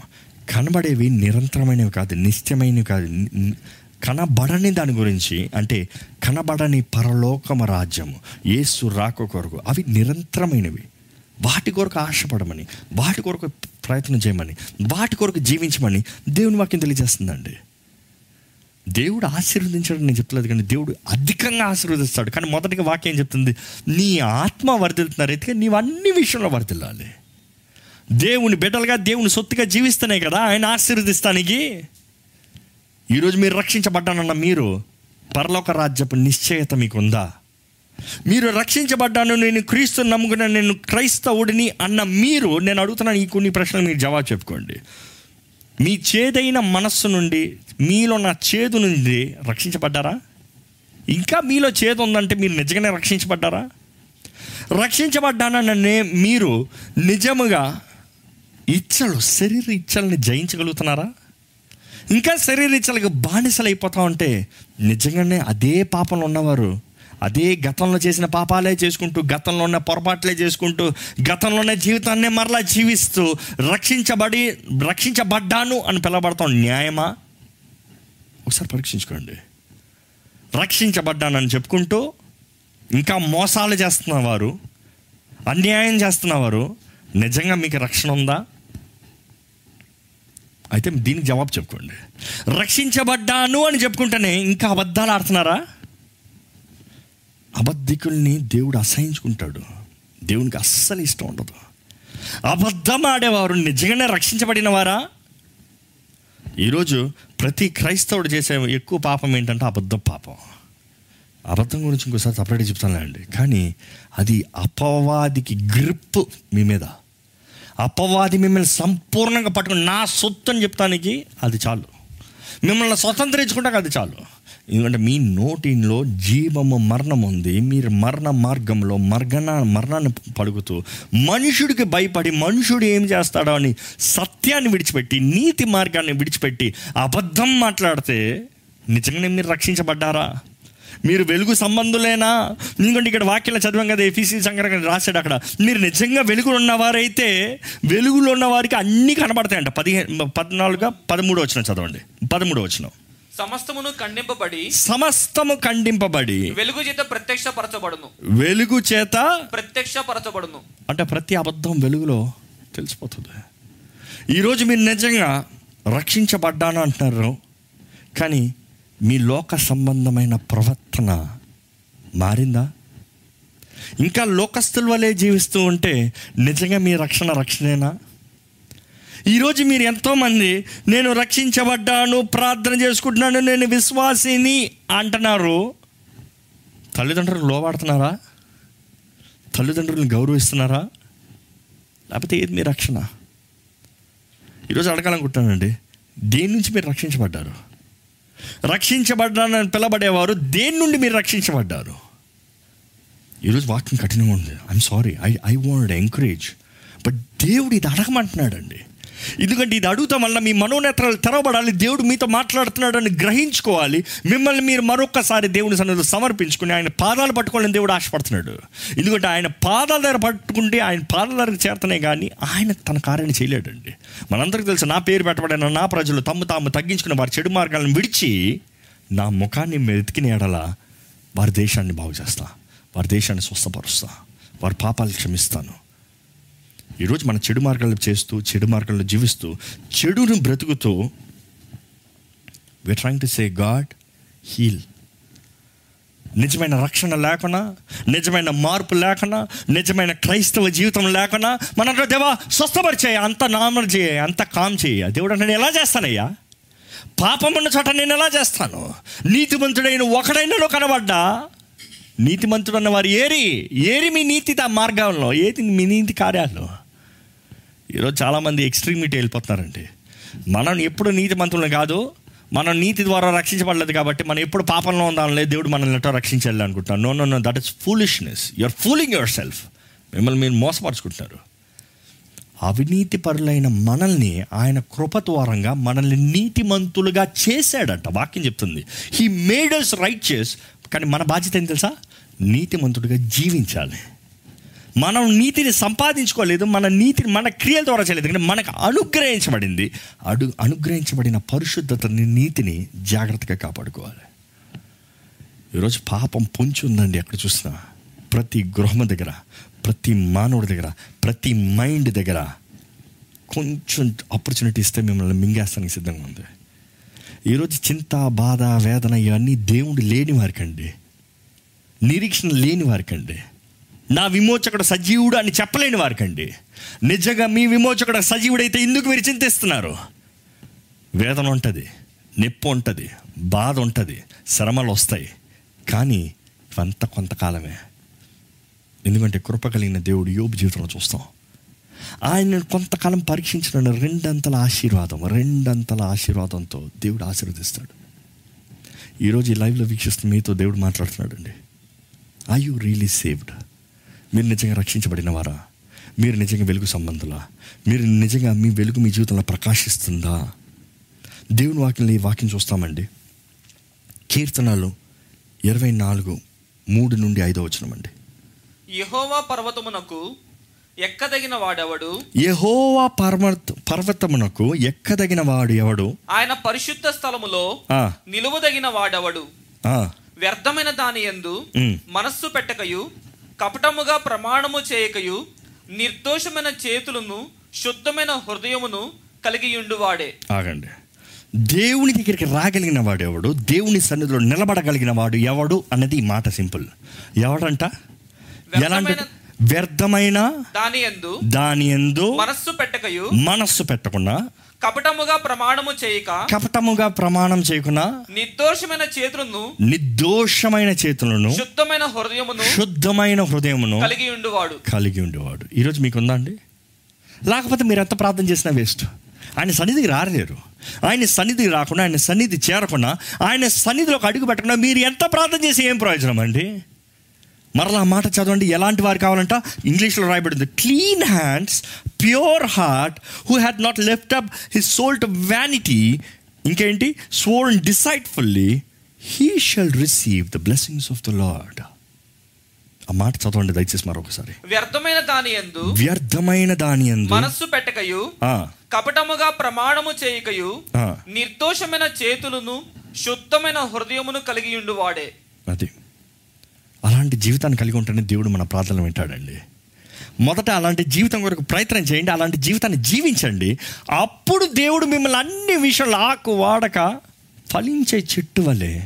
కనబడేవి నిరంతరమైనవి కాదు నిత్యమైనవి కాదు. కనబడని దాని గురించి అంటే కనబడని పరలోకమ రాజ్యము ఏసు రాక కొరకు అవి నిరంతరమైనవి. వాటి కొరకు ఆశపడమని వాటి కొరకు ప్రయత్నం చేయమని వాటి కొరకు జీవించమని దేవుని వాక్యం తెలియజేస్తుందండి. దేవుడు ఆశీర్వదించడం నేను చెప్తలేదు కానీ దేవుడు అధికంగా ఆశీర్వదిస్తాడు. కానీ మొదటిగా వాక్యం చెప్తుంది? నీ ఆత్మ వర్ధిల్తున్న నీవు అన్ని విషయంలో వర్ధిల్లాలి. దేవుని బిడ్డలుగా దేవుని సొత్తుగా జీవిస్తేనే కదా ఆయన ఆశీర్వదిస్తానికి. ఈరోజు మీరు రక్షించబడ్డానన్న మీరు పరలోక రాజ్యపు నిశ్చయత మీకు ఉందా మీరు రక్షించబడ్డాను నేను క్రీస్తు నమ్ముకున్న నేను క్రైస్తవుడిని అన్న మీరు నేను అడుగుతున్నాను ఈ కొన్ని ప్రశ్నలు మీరు జవాబు చెప్పుకోండి. మీ చేదైన మనస్సు నుండి మీలో నా చేదు నుండి రక్షించబడ్డారా? ఇంకా మీలో చేదు ఉందంటే మీరు నిజంగానే రక్షించబడ్డారా? రక్షించబడ్డాననే మీరు నిజముగా ఇచ్చలు శరీర ఇచ్చల్ని జయించగలుగుతున్నారా? ఇంకా శరీరీచ్చలకు బానిసలు అయిపోతా ఉంటే నిజంగానే అదే పాపంలో ఉన్నవారు అదే గతంలో చేసిన పాపాలే చేసుకుంటూ గతంలో ఉన్న పొరపాట్లే చేసుకుంటూ గతంలో ఉన్న జీవితాన్నే మరలా జీవిస్తూ రక్షించబడి రక్షించబడ్డాను అని పిలవబడతాం. న్యాయమా? ఒకసారి పరీక్షించుకోండి. రక్షించబడ్డానని చెప్పుకుంటూ ఇంకా మోసాలు చేస్తున్నవారు అన్యాయం చేస్తున్నవారు నిజంగా మీకు రక్షణ ఉందా? అయితే దీనికి జవాబు చెప్పుకోండి. రక్షించబడ్డాను అని చెప్పుకుంటేనే ఇంకా అబద్ధాలు ఆడుతున్నారా? అబద్ధికుల్ని దేవుడు అసహించుకుంటాడు. దేవునికి అస్సలు ఇష్టం ఉండదు. అబద్ధం ఆడేవారు నిజంగానే రక్షించబడిన వారా? ఈరోజు ప్రతి క్రైస్తవుడు చేసే ఎక్కువ పాపం ఏంటంటే అబద్ధ పాపం. అబద్ధం గురించి ఇంకోసారి సపరేట్గా చెప్తానులేండి. కానీ అది అపవాదికి గ్రిప్ మీ మీద. అపవాది మిమ్మల్ని సంపూర్ణంగా పట్టుకుని నా సొత్తు అని చెప్తానికి అది చాలు. మిమ్మల్ని స్వతంత్రించుకుంటాక అది చాలు. ఎందుకంటే మీ నోటిలో జీవము మరణం ఉంది. మీరు మరణ మార్గంలో మర్గన మరణాన్ని పడుగుతూ మనుషుడికి భయపడి మనుషుడు ఏం చేస్తాడో అని సత్యాన్ని విడిచిపెట్టి నీతి మార్గాన్ని విడిచిపెట్టి అబద్ధం మాట్లాడితే నిజంగానే మీరు రక్షించబడ్డారా? మీరు వెలుగు సంబంధులేనా? ఎందుకంటే ఇక్కడ వాక్యాలు చదివాం కదా ఎఫీసీ సంఘటన రాశాడు అక్కడ. మీరు నిజంగా వెలుగులో ఉన్నవారైతే వెలుగులో ఉన్న వారికి అన్నీ కనబడతాయంట. పదిహేను పద్నాలుగు పదమూడు వచ్చిన చదవండి. పదమూడు వచ్చిన సమస్తమును ఖండింపబడి సమస్తము ఖండింపబడి వెలుగు చేత ప్రత్యక్షపరచబడును. వెలుగు చేత ప్రత్యక్షపరచబడును. అంటే ప్రతి అబద్ధం వెలుగులో తెలిసిపోతుంది. ఈరోజు మీరు నిజంగా రక్షించబడ్డాను అంటున్నారు. కానీ మీ లోక సంబంధమైన ప్రవర్తన మారిందా? ఇంకా లోకస్తుల వలె జీవిస్తూ ఉంటే నిజంగా మీ రక్షణ రక్షణేనా? ఈరోజు మీరు ఎంతోమంది నేను రక్షించబడ్డాను ప్రార్థన చేసుకుంటున్నాను నేను విశ్వాసిని అంటున్నారు. తల్లిదండ్రులు లోబడుతున్నారా తల్లిదండ్రులను గౌరవిస్తున్నారా? లేకపోతే ఏది మీ రక్షణ? ఈరోజు అడగాలనుకుంటున్నానండి దేని నుంచి మీరు రక్షించబడ్డారు? రక్షించబడ్డానని పిలబడేవారు. దేని నుండి మీరు రక్షించబడ్డారు? ఈరోజు వాక్యం కఠినంగా ఉంది. I'm sorry I I want encourage but దేవుడు ఇది అడగమంటున్నాడండి. ఎందుకంటే ఇది అడుగుతాం వల్ల మీ మనోనేత్రాలు తెరవబడాలి. దేవుడు మీతో మాట్లాడుతున్నాడని గ్రహించుకోవాలి. మిమ్మల్ని మీరు మరొకసారి దేవుని సన్నిధిలో సమర్పించుకుని ఆయన పాదాలు పట్టుకోవాలని దేవుడు ఆశపడుతున్నాడు. ఎందుకంటే ఆయన పాదాల దగ్గర పట్టుకుంటే ఆయన పాదాల దగ్గర చేరతనే కానీ ఆయన తన కార్యాన్ని చేయలేడండి. మనందరికీ తెలుసు నా పేరు పెట్టబడిన నా ప్రజలు తమ్ము తాము తగ్గించుకున్న వారి చెడు మార్గాలను విడిచి నా ముఖాన్ని మెతికిన ఎడలా వారి దేశాన్ని బాగు చేస్తా వారి దేశాన్ని స్వస్థపరుస్తా. వారి పాపాలు క్షమిస్తాను. ఈరోజు మన చెడు మార్గాలు చేస్తూ చెడు మార్గంలో జీవిస్తూ చెడును బ్రతుకుతూ we trying to say God heal నిజమైన రక్షణ లేకున్నా నిజమైన మార్పు లేకున్నా నిజమైన క్రైస్తవ జీవితం లేకున్నా మన దేవా స్వస్థపరిచేయ అంత నామలు చేయ అంత కామ్ చేయ. దేవుడు నేను ఎలా చేస్తానయ్యా? పాపం ఉన్న చోట నేను ఎలా చేస్తాను? నీతిమంతుడైన ఒకడైనలో కనబడ్డా? నీతిమంతుడు అన్న వారు ఏరి ఏరి మీ నీతి మార్గంలో ఏది మీ నీతి కార్యాలు ఈరోజు చాలామంది ఎక్స్ట్రీమిటీ వెళ్ళిపోతున్నారండి. మనం ఎప్పుడు నీతి మంత్రులు కాదు మనం నీతి ద్వారా రక్షించబడలేదు కాబట్టి మనం ఎప్పుడు పాపంలో ఉందాంలే దేవుడు మనల్ని ఎట్టో రక్షించాలి అనుకుంటున్నాను no no no that is foolishness your fooling yourself మిమ్మల్ని మీరు మోసపరుచుకుంటున్నారు. అవినీతి పరులైన మనల్ని ఆయన కృప ద్వారంగా మనల్ని నీతిమంతులుగా చేశాడంట. వాక్యం చెప్తుంది. హీ మేడ్ రైట్ చేస్ కానీ మన బాధ్యత ఏం తెలుసా? నీతిమంతుడిగా జీవించాలి. మనం నీతిని సంపాదించుకోలేదు మన నీతిని మన క్రియల ద్వారా చేయలేదు. ఎందుకంటే మనకు అనుగ్రహించబడింది. అడు అనుగ్రహించబడిన పరిశుద్ధతని నీతిని జాగ్రత్తగా కాపాడుకోవాలి. ఈరోజు పాపం పొంచి ఉందండి ఎక్కడ చూసినా. ప్రతి గృహం దగ్గర ప్రతి మానవుడి దగ్గర ప్రతి మైండ్ దగ్గర కొంచెం ఆపర్చునిటీ ఇస్తే మిమ్మల్ని మింగేస్తానికి సిద్ధంగా ఉంది. ఈరోజు చింత బాధ వేదన ఇవన్నీ దేవుడు లేని వారికండి. నిరీక్షణ లేని వారికండి. నా విమోచకుడు సజీవుడు అని చెప్పలేని వారికండి. నిజంగా మీ విమోచకుడు సజీవుడైతే ఎందుకు మీరు చింతిస్తున్నారు? వేదన ఉంటుంది నొప్పి ఉంటుంది బాధ ఉంటుంది శ్రమలు వస్తాయి. కానీ ఇవంతా కొంతకాలమే. ఎందుకంటే కృప కలిగిన దేవుడు యోబు జీవితంలో చూస్తాం. ఆయన కొంతకాలం పరీక్షించిన రెండంతల ఆశీర్వాదం రెండంతల ఆశీర్వాదంతో దేవుడు ఆశీర్వదిస్తాడు. ఈరోజు ఈ లైవ్లో వీక్షిస్తున్న మీతో దేవుడు మాట్లాడుతున్నాడు అండి ఐ యు రియలీ సేవ్డ్ మీరు నిజంగా రక్షించబడిన వారా మీరు నిజంగా వెలుగు సంబంధులా? మీరు నిజంగా మీ వెలుగు మీ జీవితంలో ప్రకాశిస్తుందా? దేవుని వాక్యంలో ఈ వాక్యం చూస్తామండి. కీర్తనలు ఇరవై నాలుగు మూడు నుండి ఐదో వచనమండి. యెహోవా పర్వతమునకు ఎక్కదగిన వాడెవడు? యెహోవా పర్వత పర్వతమునకు ఎక్కదగిన వాడు ఎవడు? ఆయన పరిశుద్ధ స్థలములో నిలువదగిన వాడెవడు? వ్యర్థమైన దాని ఉమ్. మనస్సు పెట్టకయు కపటముగా ప్రమాణము చేయకయు నిర్దోషమైన చేతులను శుద్ధమైన హృదయమును కలిగియుండు వాడే ఆగండి. దేవుని దగ్గరికి రాగలిగిన వాడు ఎవడు? దేవుని సన్నిధిలో నిలబడగలిగిన వాడు ఎవడు అన్నది మాట సింపుల్. ఎవడంట? ఎలాంటి వ్యర్థమైన- దాని యందు దాని ఎందు మనస్సు పెట్టకయు. మనస్సు పెట్టకుండా కపటముగా ప్రమాణము చేయక కపటముగా ప్రమాణం చేయకుండా నిర్దోషమైన చేతులను నిర్దోషమైన చేతులను శుద్ధమైన హృదయమును శుద్ధమైన హృదయమును కలిగి ఉండువాడు. కలిగి ఉండేవాడు. ఈరోజు మీకు ఉందా అండి? లేకపోతే మీరు ఎంత ప్రార్థన చేసినా వేస్ట్. ఆయన సన్నిధికి రాలేరు. ఆయన సన్నిధికి రాకుండా ఆయన సన్నిధి చేరకుండా ఆయన సన్నిధిలోకి అడుగు పెట్టకుండా మీరు ఎంత ప్రార్థన చేసి ఏం ప్రయోజనం అండి? మరలా మాట చదవండి. ఎలాంటి వారు కావాలంట? ఇంగ్లీష్లో రాయబడింది. Clean hands pure heart who had not left up his soul to vanity ఇంకేంటి? Soul deceitfully he shall receive the blessings of the Lord ఆ మాట చదవండి దయచేసి మరొకసారి. వ్యర్థమైన దాని యందు వ్యర్థమైన దాని అందు మనస్సు పెట్టకయు కపటముగా ప్రమాణము చేయకయు నిర్దోషమైన చేతులను శుద్ధమైన హృదయమును కలిగి ఉండు వాడే అది. అలాంటి జీవితాన్ని కలిగి ఉంటేనే దేవుడు మన ప్రార్థనలు వింటాడండి. మొదట అలాంటి జీవితం కొరకు ప్రయత్నం చేయండి అలాంటి జీవితాన్ని జీవించండి. అప్పుడు దేవుడు మిమ్మల్ని అన్ని విషయాలు ఆకు వాడక ఫలించే చెట్టు వలె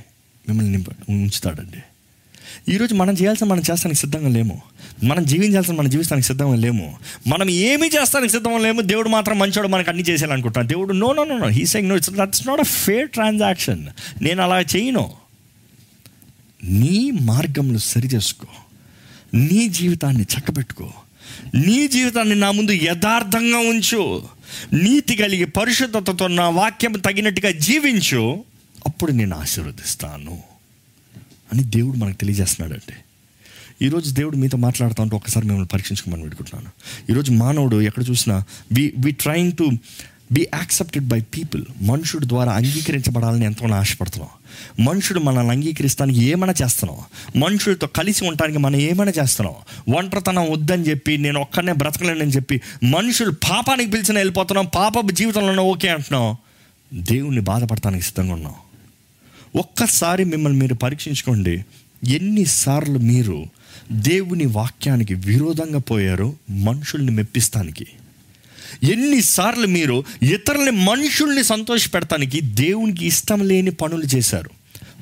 మిమ్మల్ని ఉంచుతాడండి. ఈరోజు మనం చేయాల్సిన మనం చేస్తానికి సిద్ధంగా లేము. మనం జీవించాల్సిన మన జీవిస్తానికి సిద్ధంగా లేము. మనం ఏమి చేస్తానికి సిద్ధంగా లేము. దేవుడు మాత్రం మంచోడు మనకు అన్ని చేసేయాలనుకుంటాను దేవుడు no no no no he saying no it's that's not a fair transaction నేను అలా చేయను. నీ మార్గంలో సరిచేసుకో. నీ జీవితాన్ని చక్కబెట్టుకో. నీ జీవితాన్ని నా ముందు యథార్థంగా ఉంచు. నీతి కలిగి పరిశుద్ధతతో నా వాక్యం తగినట్టుగా జీవించు. అప్పుడు నేను ఆశీర్వదిస్తాను. అని దేవుడు మనకు తెలియజేస్తున్నాడండి. ఈరోజు దేవుడు మీతో మాట్లాడుతూ ఉంటే ఒకసారి మిమ్మల్ని పరీక్షించుకోమని పెట్టుకుంటున్నాను ఈరోజు మానవుడు ఎక్కడ చూసినా we we trying to be accepted by people మనుషుడు ద్వారా అంగీకరించబడాలని ఎంతో ఆశపడుతున్నాం. మనుషుడు మనల్ని అంగీకరిస్తానికి ఏమైనా చేస్తున్నాం మనుషులతో కలిసి ఉండటానికి మనం ఏమైనా చేస్తున్నాం ఒంటరితనం వద్దని చెప్పి నేను ఒక్కనే బ్రతకలేనని చెప్పి మనుషులు పాపానికి పిలిచిన వెళ్ళిపోతున్నాం పాప జీవితంలోనే ఓకే అంటున్నాం దేవుణ్ణి బాధపడటానికి సిద్ధంగా ఉన్నాం ఒక్కసారి మిమ్మల్ని మీరు పరీక్షించుకోండి. ఎన్నిసార్లు మీరు దేవుని వాక్యానికి విరోధంగా పోయారో మనుషుల్ని మెప్పిస్తానికి. ఎన్నిసార్లు మీరు ఇతరులని మనుషుల్ని సంతోషపెడటానికి దేవునికి ఇష్టం లేని పనులు చేశారు.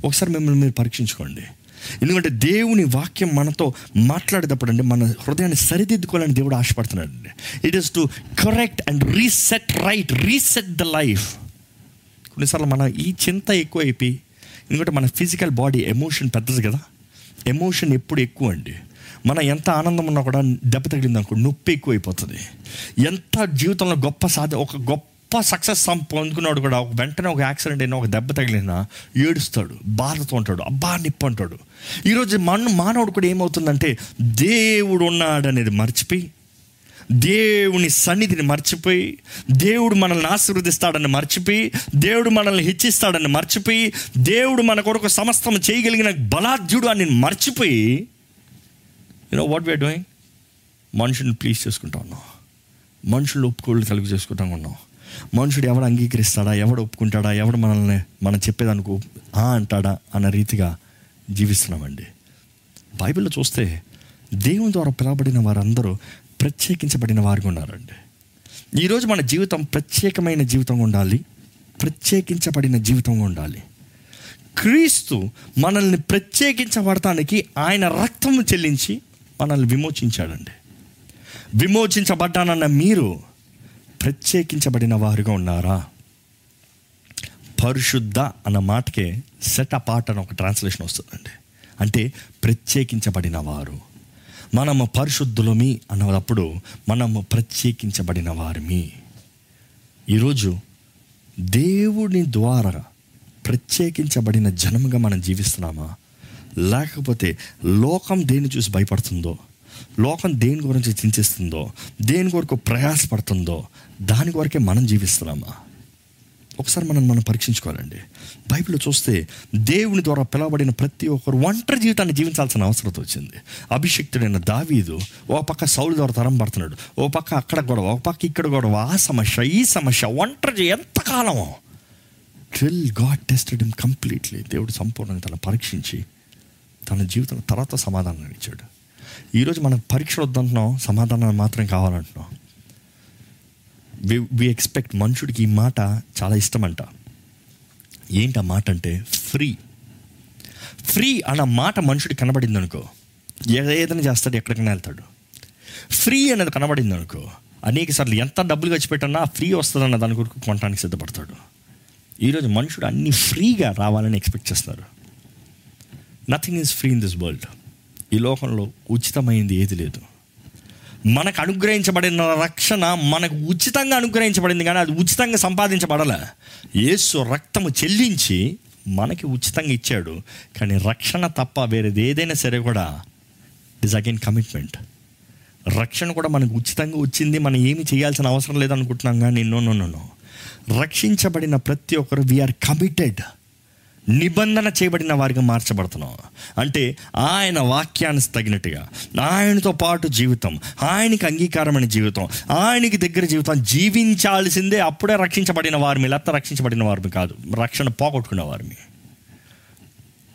ఒకసారి మిమ్మల్ని మీరు పరీక్షించుకోండి. ఎందుకంటే దేవుని వాక్యం మనతో మాట్లాడేటప్పుడు అండి మన హృదయాన్ని సరిదిద్దుకోవాలని దేవుడు ఆశపడుతున్నాడు అండి it is to correct and reset right reset the life కొన్నిసార్లు మన ఈ చింత ఎక్కువ అయిపోయి ఎందుకంటే మన ఫిజికల్ బాడీ ఎమోషన్ పెద్దది కదా. ఎమోషన్ ఎప్పుడు ఎక్కువ అండి మన ఎంత ఆనందం ఉన్నా కూడా దెబ్బ తగిలింది అనుకో నొప్పి ఎక్కువైపోతుంది. ఎంత జీవితంలో గొప్ప సాధ ఒక గొప్ప సక్సెస్ పొందుకున్నాడు కూడా ఒక వెంటనే ఒక యాక్సిడెంట్ అయినా ఒక దెబ్బ తగిలినా ఏడుస్తాడు బాధతో ఉంటాడు అబ్బా నిప్పు అంటాడు. ఈరోజు మన మానవుడు కూడా ఏమవుతుందంటే దేవుడు ఉన్నాడు అనేది మర్చిపోయి దేవుని సన్నిధిని మర్చిపోయి దేవుడు మనల్ని ఆశీర్వదిస్తాడని మర్చిపోయి దేవుడు మనల్ని హెచ్చిస్తాడని మర్చిపోయి దేవుడు మన కొరకు సమస్తం చేయగలిగిన బలాఢ్యుడు అని మర్చిపోయి you know what we're doing మనుషుల్ని ప్లీజ్ చేసుకుంటా ఉన్నాం. మనుషులు ఒప్పుకోళ్ళు కలుగు చేసుకుంటా ఉన్నాం. మనుషుడు ఎవడు అంగీకరిస్తాడా? ఎవడు ఒప్పుకుంటాడా? ఎవడు మనల్ని మనం చెప్పేదానికి ఆ అంటాడా అన్న రీతిగా జీవిస్తున్నామండి. బైబిల్లో చూస్తే దేవుని ద్వారా పిలవబడిన వారందరూ ప్రత్యేకించబడిన వారిగా ఉన్నారండి. ఈరోజు మన జీవితం ప్రత్యేకమైన జీవితంగా ఉండాలి. ప్రత్యేకించబడిన జీవితంగా ఉండాలి. క్రీస్తు మనల్ని ప్రత్యేకించబడటానికి ఆయన రక్తము చెల్లించి మనల్ని విమోచించాడండి. విమోచించబడ్డానన్న మీరు ప్రత్యేకించబడిన వారుగా ఉన్నారా? పరిశుద్ధ అన్న మాటకే సెట్ అపార్ట్ అని ఒక ట్రాన్స్లేషన్ వస్తుందండి. అంటే ప్రత్యేకించబడిన వారు. మనము పరిశుద్ధులమి అన్నప్పుడు మనము ప్రత్యేకించబడిన వారిమి. ఈరోజు దేవుని ద్వారా ప్రత్యేకించబడిన జనముగా మనం జీవిస్తున్నామా? లేకపోతే లోకం దేన్ని చూసి భయపడుతుందో? లోకం దేని గురించి చింతిస్తుందో? దేని కొరకు ప్రయాసపడుతుందో? దాని కొరకే మనం జీవిస్తున్నామా? ఒకసారి మనం మనం పరీక్షించుకోవాలండి. బైబిల్లో చూస్తే దేవుని ద్వారా పిలవబడిన ప్రతి ఒక్కరు ఒంటరి జీవితాన్ని జీవించాల్సిన అవసరం వచ్చింది. అభిషక్తుడైన దావీదు ఓ పక్క సౌలు ద్వారా తరం పడుతున్నాడు. ఓ పక్క అక్కడ గొడవ ఒక పక్క ఇక్కడ గొడవ ఆ సమస్య ఈ సమస్య ఒంటరి ఎంతకాలం till God tested him completely దేవుడు సంపూర్ణంగా తన పరీక్షించి తన జీవితం తర్వాత సమాధానం ఇచ్చాడు. ఈరోజు మనం పరీక్షలు వద్దంటున్నాం సమాధానం మాత్రం కావాలంటున్నాం. వి వి ఎక్స్పెక్ట్ మనుషుడికి ఈ మాట చాలా ఇష్టమంట. ఏంటి ఆ మాట అంటే ఫ్రీ ఫ్రీ అన్న మాట మనుషుడికి కనబడింది అనుకో ఏదైనా చేస్తాడు ఎక్కడికైనా వెళ్తాడు. ఫ్రీ అనేది కనబడింది అనుకో అనేక సార్లు ఎంత డబ్బులు ఖర్చు పెట్టన్నా ఫ్రీ వస్తుందన్న దాని కొరకు కొనడానికి సిద్ధపడతాడు. ఈరోజు మనుషుడు అన్ని ఫ్రీగా రావాలని ఎక్స్పెక్ట్ చేస్తారు nothing is free in this world ఈ లోకంలో ఉచితమైంది ఏది లేదు. మనకు అనుగ్రహించబడిన రక్షణ మనకు ఉచితంగా అనుగ్రహించబడింది కానీ అది ఉచితంగా సంపాదించబడలే. యేసు రక్తము చెల్లించి మనకి ఉచితంగా ఇచ్చాడు. కానీ రక్షణ తప్ప వేరేది ఏదైనా సరే కూడా ఇస్ అగైన్ కమిట్మెంట్ రక్షణ కూడా మనకు ఉచితంగా వచ్చింది. మనం ఏమి చేయాల్సిన అవసరం లేదనుకుంటున్నాం కానీ నో నో నో నో రక్షించబడిన ప్రతి ఒక్కరు వీఆర్ కమిటెడ్ నిబంధన చేయబడిన వారిగా మార్చబడుతున్నాం. అంటే ఆయన వాక్యానికి తగినట్టుగా ఆయనతో పాటు జీవితం ఆయనకి అంగీకారమైన జీవితం ఆయనకి దగ్గర జీవితం జీవించాల్సిందే అప్పుడే రక్షించబడిన వారిని లేకపోతే రక్షించబడిన వారిని కాదు. రక్షణ పోగొట్టుకున్న వారిని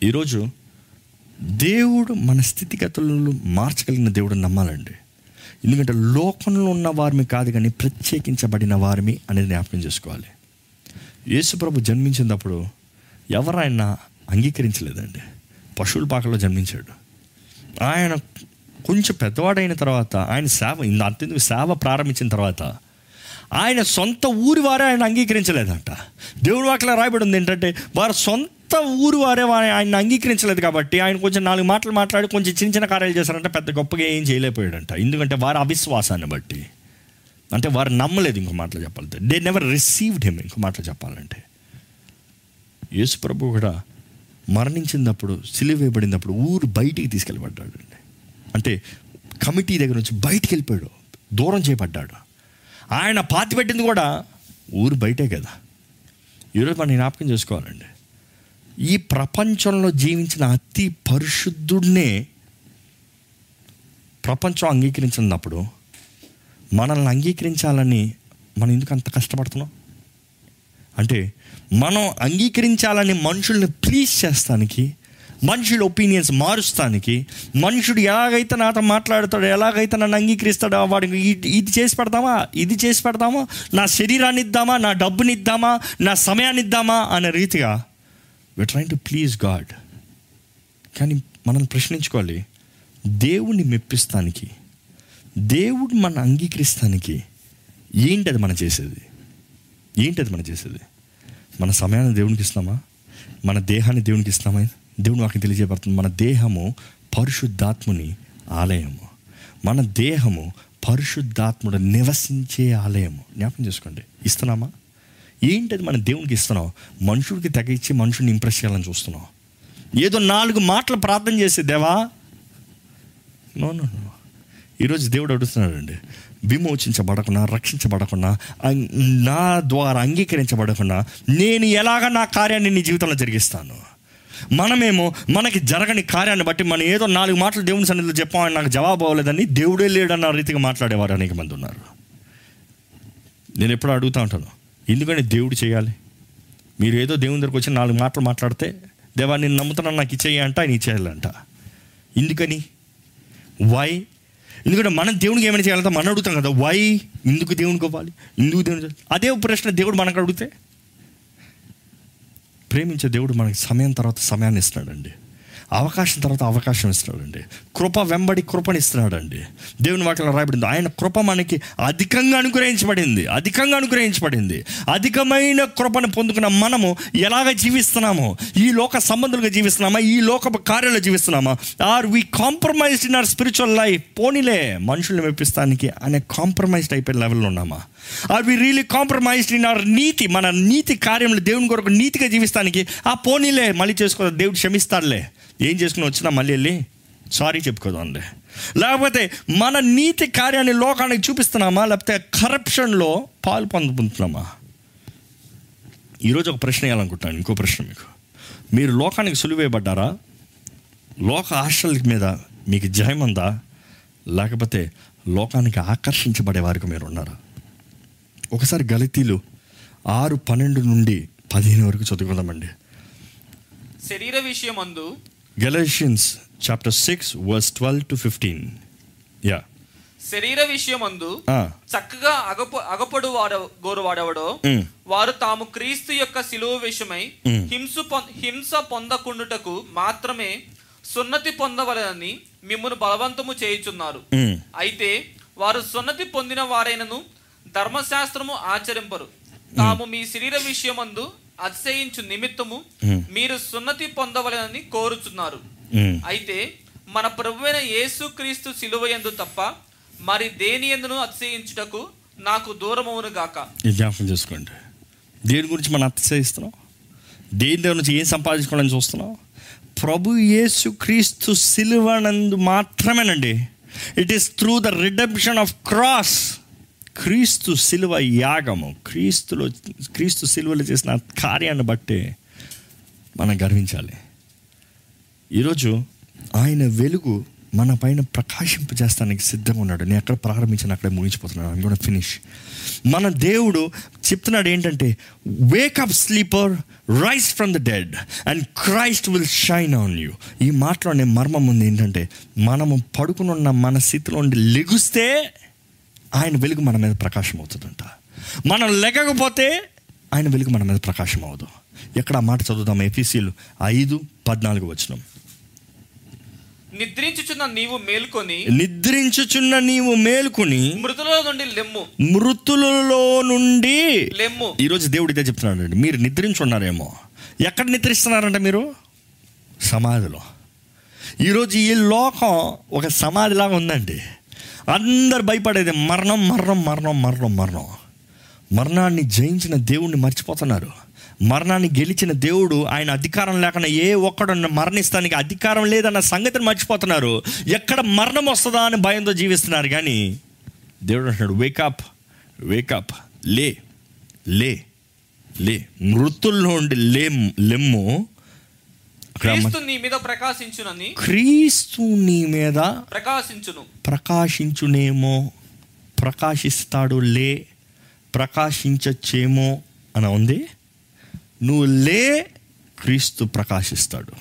ఈరోజు దేవుడు మన స్థితిగతులను మార్చగలిగిన దేవుడు నమ్మాలండి. ఎందుకంటే లోకంలో ఉన్న వారిని కాదు కానీ ప్రత్యేకించబడిన వారిని అనేది జ్ఞాపకం చేసుకోవాలి. యేసుప్రభు జన్మించినప్పుడు ఎవరైనా అంగీకరించలేదండి. పశువుల పాకలో జన్మించాడు. ఆయన కొంచెం పెద్దవాడైన తర్వాత ఆయన సేవ ఇంత అంతెందుకు సేవ ప్రారంభించిన తర్వాత ఆయన సొంత ఊరి వారే ఆయన అంగీకరించలేదంట. దేవుడి వాటిలో రాయబడి ఉంది ఏంటంటే వారు సొంత ఊరి వారే వారి ఆయన అంగీకరించలేదు కాబట్టి ఆయన కొంచెం నాలుగు మాటలు మాట్లాడి కొంచెం చిన్న చిన్న కార్యాలు చేశారంటే పెద్ద గొప్పగా ఏం చేయలేకపోయాడంట. ఎందుకంటే వారి అవిశ్వాసాన్ని బట్టి. అంటే వారు నమ్మలేదు ఇంకో మాటలు చెప్పాలంటే. దే నెవర్ రిసీవ్డ్ హిమ్ ఇంకో మాటలు చెప్పాలంటే. యేసు ప్రభు కూడా మరణించినప్పుడు సిలువ వేయబడినప్పుడు ఊరు బయటికి తీసుకెళ్ళబడ్డాడు. అండి అంటే కమిటీ దగ్గర నుంచి బయటికి వెళ్ళిపోయాడు. దూరం చేయబడ్డాడు. ఆయన పాతి పెట్టింది కూడా ఊరు బయటే కదా. ఈరోజు మనం జ్ఞాపకం చేసుకోవాలండి. ఈ ప్రపంచంలో జీవించిన అతి పరిశుద్ధుడినే ప్రపంచం అంగీకరించినప్పుడు మనల్ని అంగీకరించాలని మనం ఎందుకు అంత కష్టపడుతున్నాం? అంటే మనం అంగీకరించాలని మనుషుల్ని ప్లీజ్ చేస్తానికి మనుషుల ఒపీనియన్స్ మారుస్తానికి మనుషుడు ఎలాగైతే నాతో మాట్లాడతాడో ఎలాగైతే నన్ను అంగీకరిస్తాడో వాడికి ఇది- చేసి పెడతామా ఇది చేసి పెడతామా నా శరీరాన్ని ఇద్దామా నా డబ్బుని ఇద్దామా నా సమయాన్ని ఇద్దామా అనే రీతిగా we trying to please God కానీ మనం ప్రశ్నించుకోవాలి దేవుణ్ణి మెప్పిస్తానికి దేవుడు మన అంగీకరిస్తానికి ఏంటి అది మనం చేసేది? ఏంటది మనం చేసేది? మన సమయాన్ని దేవునికి ఇస్తామా మన దేహాన్ని దేవునికి ఇస్తామా దేవుని వాకి తెలియజేయబడుతుంది. మన దేహము పరిశుద్ధాత్ముని ఆలయము. మన దేహము పరిశుద్ధాత్ముడు నివసించే ఆలయము. జ్ఞాపకం చేసుకోండి. ఇస్తున్నామా? ఏంటది మన దేవునికి ఇస్తున్నాం? మనుషుడికి తగ్గించి మనుషుని ఇంప్రెస్ చేయాలని చూస్తున్నాం. ఏదో నాలుగు మాటలు ప్రార్థన చేసే దేవా! No no no. ఈరోజు దేవుడు అడుగుతున్నాడండి. విమోచించబడకుండా రక్షించబడకుండా నా ద్వారా అంగీకరించబడకుండా నేను ఎలాగ నా కార్యాన్ని నీ జీవితంలో జరిగిస్తాను? మనమేమో మనకి జరగని కార్యాన్ని బట్టి మనం ఏదో నాలుగు మాటలు దేవుని సన్నిధిలో చెప్పామని నాకు జవాబు అవ్వలేదని దేవుడే లేడన్న రీతిగా మాట్లాడేవారు అనేక మంది ఉన్నారు. నేను ఎప్పుడు అడుగుతూ ఉంటాను ఎందుకని దేవుడు చేయాలి? మీరు ఏదో దేవుని దగ్గరకు వచ్చి నాలుగు మాటలు మాట్లాడితే దేవా నేను నమ్ముతున్నాను నాకు ఇచ్చేయంట ఆయన ఇచ్చేయాలంట. ఎందుకని? వై ఎందుకంటే మనం దేవునికి ఏమైనా చేయాలంటే మనం అడుగుతాం కదా వై ఎందుకు దేవునికి ఇవ్వాలి? ఎందుకు దేవుని అదే ప్రశ్న దేవుడు మనకు అడిగితే ప్రేమించే దేవుడు మనకి సమయం తర్వాత సమయాన్ని ఇస్తున్నాడండి. అవకాశం తర్వాత అవకాశం ఇస్తున్నాడండి. కృప వెంబడి కృపని ఇస్తున్నాడండి దేవుని వాటిలో రాయబడింది ఆయన కృప మనకి అధికంగా అనుగ్రహించబడింది అధికంగా అనుగ్రహించబడింది. అధికమైన కృపను పొందుకున్న మనము ఎలాగ జీవిస్తున్నామో? ఈ లోక సంబంధులుగా జీవిస్తున్నామా? ఈ లోక కార్యాలు జీవిస్తున్నామా? Are we compromised in our spiritual life పోనీలే మనుషుల్ని మెప్పిస్తానికి అనే కాంప్రమైజ్డ్ అయిపోయే లెవెల్లో ఉన్నామా? Are we really compromised in our నీతి మన నీతి కార్యములు దేవుని కొరకు నీతిగా జీవిస్తానికి? ఆ పోనీలే మళ్ళీ చేసుకో దేవుడు క్షమిస్తాడులే. ఏం చేసుకుని వచ్చినా మళ్ళీ వెళ్ళి సారీ చెప్పుకోదండి లేకపోతే మన నీతి కార్యాన్ని లోకానికి చూపిస్తున్నామా? లేకపోతే కరప్షన్లో పాలు పొందుతున్నామా ఈరోజు ఒక ప్రశ్న వేయాలనుకుంటున్నాను. ఇంకో ప్రశ్న మీకు. మీరు లోకానికి సులువేయబడ్డారా? లోక ఆశల మీద మీకు జయం ఉందా? లేకపోతే లోకానికి ఆకర్షించబడే వారికి మీరు ఉన్నారా? ఒకసారి గలితీలు ఆరు పన్నెండు నుండి పదిహేను వరకు చదువుకుందామండి. శరీర విషయమందు Galatians chapter six verse twelve to fifteen yeah శరీర విషయమందు చక్కగా అగప అగపడు వాడ గోరువాడెవడో. వారు తాము క్రీస్తు యొక్క శిలువ విషయమై. హింస హింస పొందకుండుటకు మాత్రమే సున్నతి పొందవలనని మిమ్మును బలవంతము చేయుచున్నారు. అయితే వారు సున్నతి పొందిన వారైనను ధర్మశాస్త్రము ఆచరింపరు. తాము మీ శరీర విషయమందు అతిశయించు నిమిత్తము Mm. మీరు సున్నతి పొందవలనని కోరుచున్నారు. అయితే మన ప్రభువైన యేసు క్రీస్తు సిలువ యందు తప్ప మరి దేని ఎందును అతిశయించుటకు నాకు దూరమవును గాక. జ్ఞాపకం చేసుకోండి. దేని గురించి మనం అతిశయిస్తున్నాం? దేని దగ్గర నుంచి ఏం సంపాదించుకోవాలని చూస్తున్నాం? ప్రభు యేసు క్రీస్తు సిలువనందు మాత్రమేనండి. It is through the redemption of cross Kristu శిలువ యాగము. క్రీస్తులో క్రీస్తు సిలువలో చేసిన కార్యాన్ని బట్టే మనం గర్వించాలి. ఈరోజు ఆయన వెలుగు మన పైన ప్రకాశింపజేస్తానికి సిద్ధంగా ఉన్నాడు. నేను ఎక్కడ ప్రారంభించాను అక్కడే ముగించిపోతున్నాను. ఐమ్ కూడా ఫినిష్ మన దేవుడు చెప్తున్నాడు ఏంటంటే wake up sleeper rise from the dead and Christ will shine on you ఈ మాటలోనే మర్మం ఉంది. ఏంటంటే మనము పడుకునున్న మన స్థితిలో ఉండి లెగుస్తే ఆయన వెలుగు మన మీద ప్రకాశం అవుతుందంట మనం లెగకపోతే ఆయన వెలుగు మన మీద ప్రకాశం అవ్వదు ఎక్కడ ఆ మాట చదువుదాం? ఎఫీసీలు ఐదు పద్నాలుగు వచనం. నిద్రించుచున్న నీవు మేల్కొని నిద్రించుచున్న నీవు మేలుకుని మృతుల నుండి లెమ్ము. మృతులలో నుండి లెమ్ము. ఈరోజు దేవుడు ఇదే చెప్తున్నాడు అండి మీరు నిద్రించున్నారేమో. ఎక్కడ నిద్రిస్తున్నారంట మీరు? సమాధిలో. ఈరోజు ఈ లోకం ఒక సమాధిలాగా ఉందండి. అందరు భయపడేది మరణం మరణం మరణం మరణం మరణం. మరణాన్ని జయించిన దేవుణ్ణి మర్చిపోతున్నారు. మరణాన్ని గెలిచిన దేవుడు ఆయన అధికారం లేకుండా ఏ ఒక్కడు మరణిస్తానికి అధికారం లేదన్న సంగతిని మర్చిపోతున్నారు. ఎక్కడ మరణం వస్తుందా అని భయంతో జీవిస్తున్నారు. కానీ దేవుడు అంటున్నాడు వేకప్ వేకప్ లే లే లే. మృతుల్లో ఉండి లే లెమ్ము క్రీస్తు నీ మీద ప్రకాశించునని క్రీస్తు నీ మీద ప్రకాశించును. ప్రకాశించునేమో ప్రకాశిస్తాడు లే ప్రకాశించచ్చేమో అని ఉంది. నువ్వు లే క్రీస్తు ప్రకాశిస్తాడు.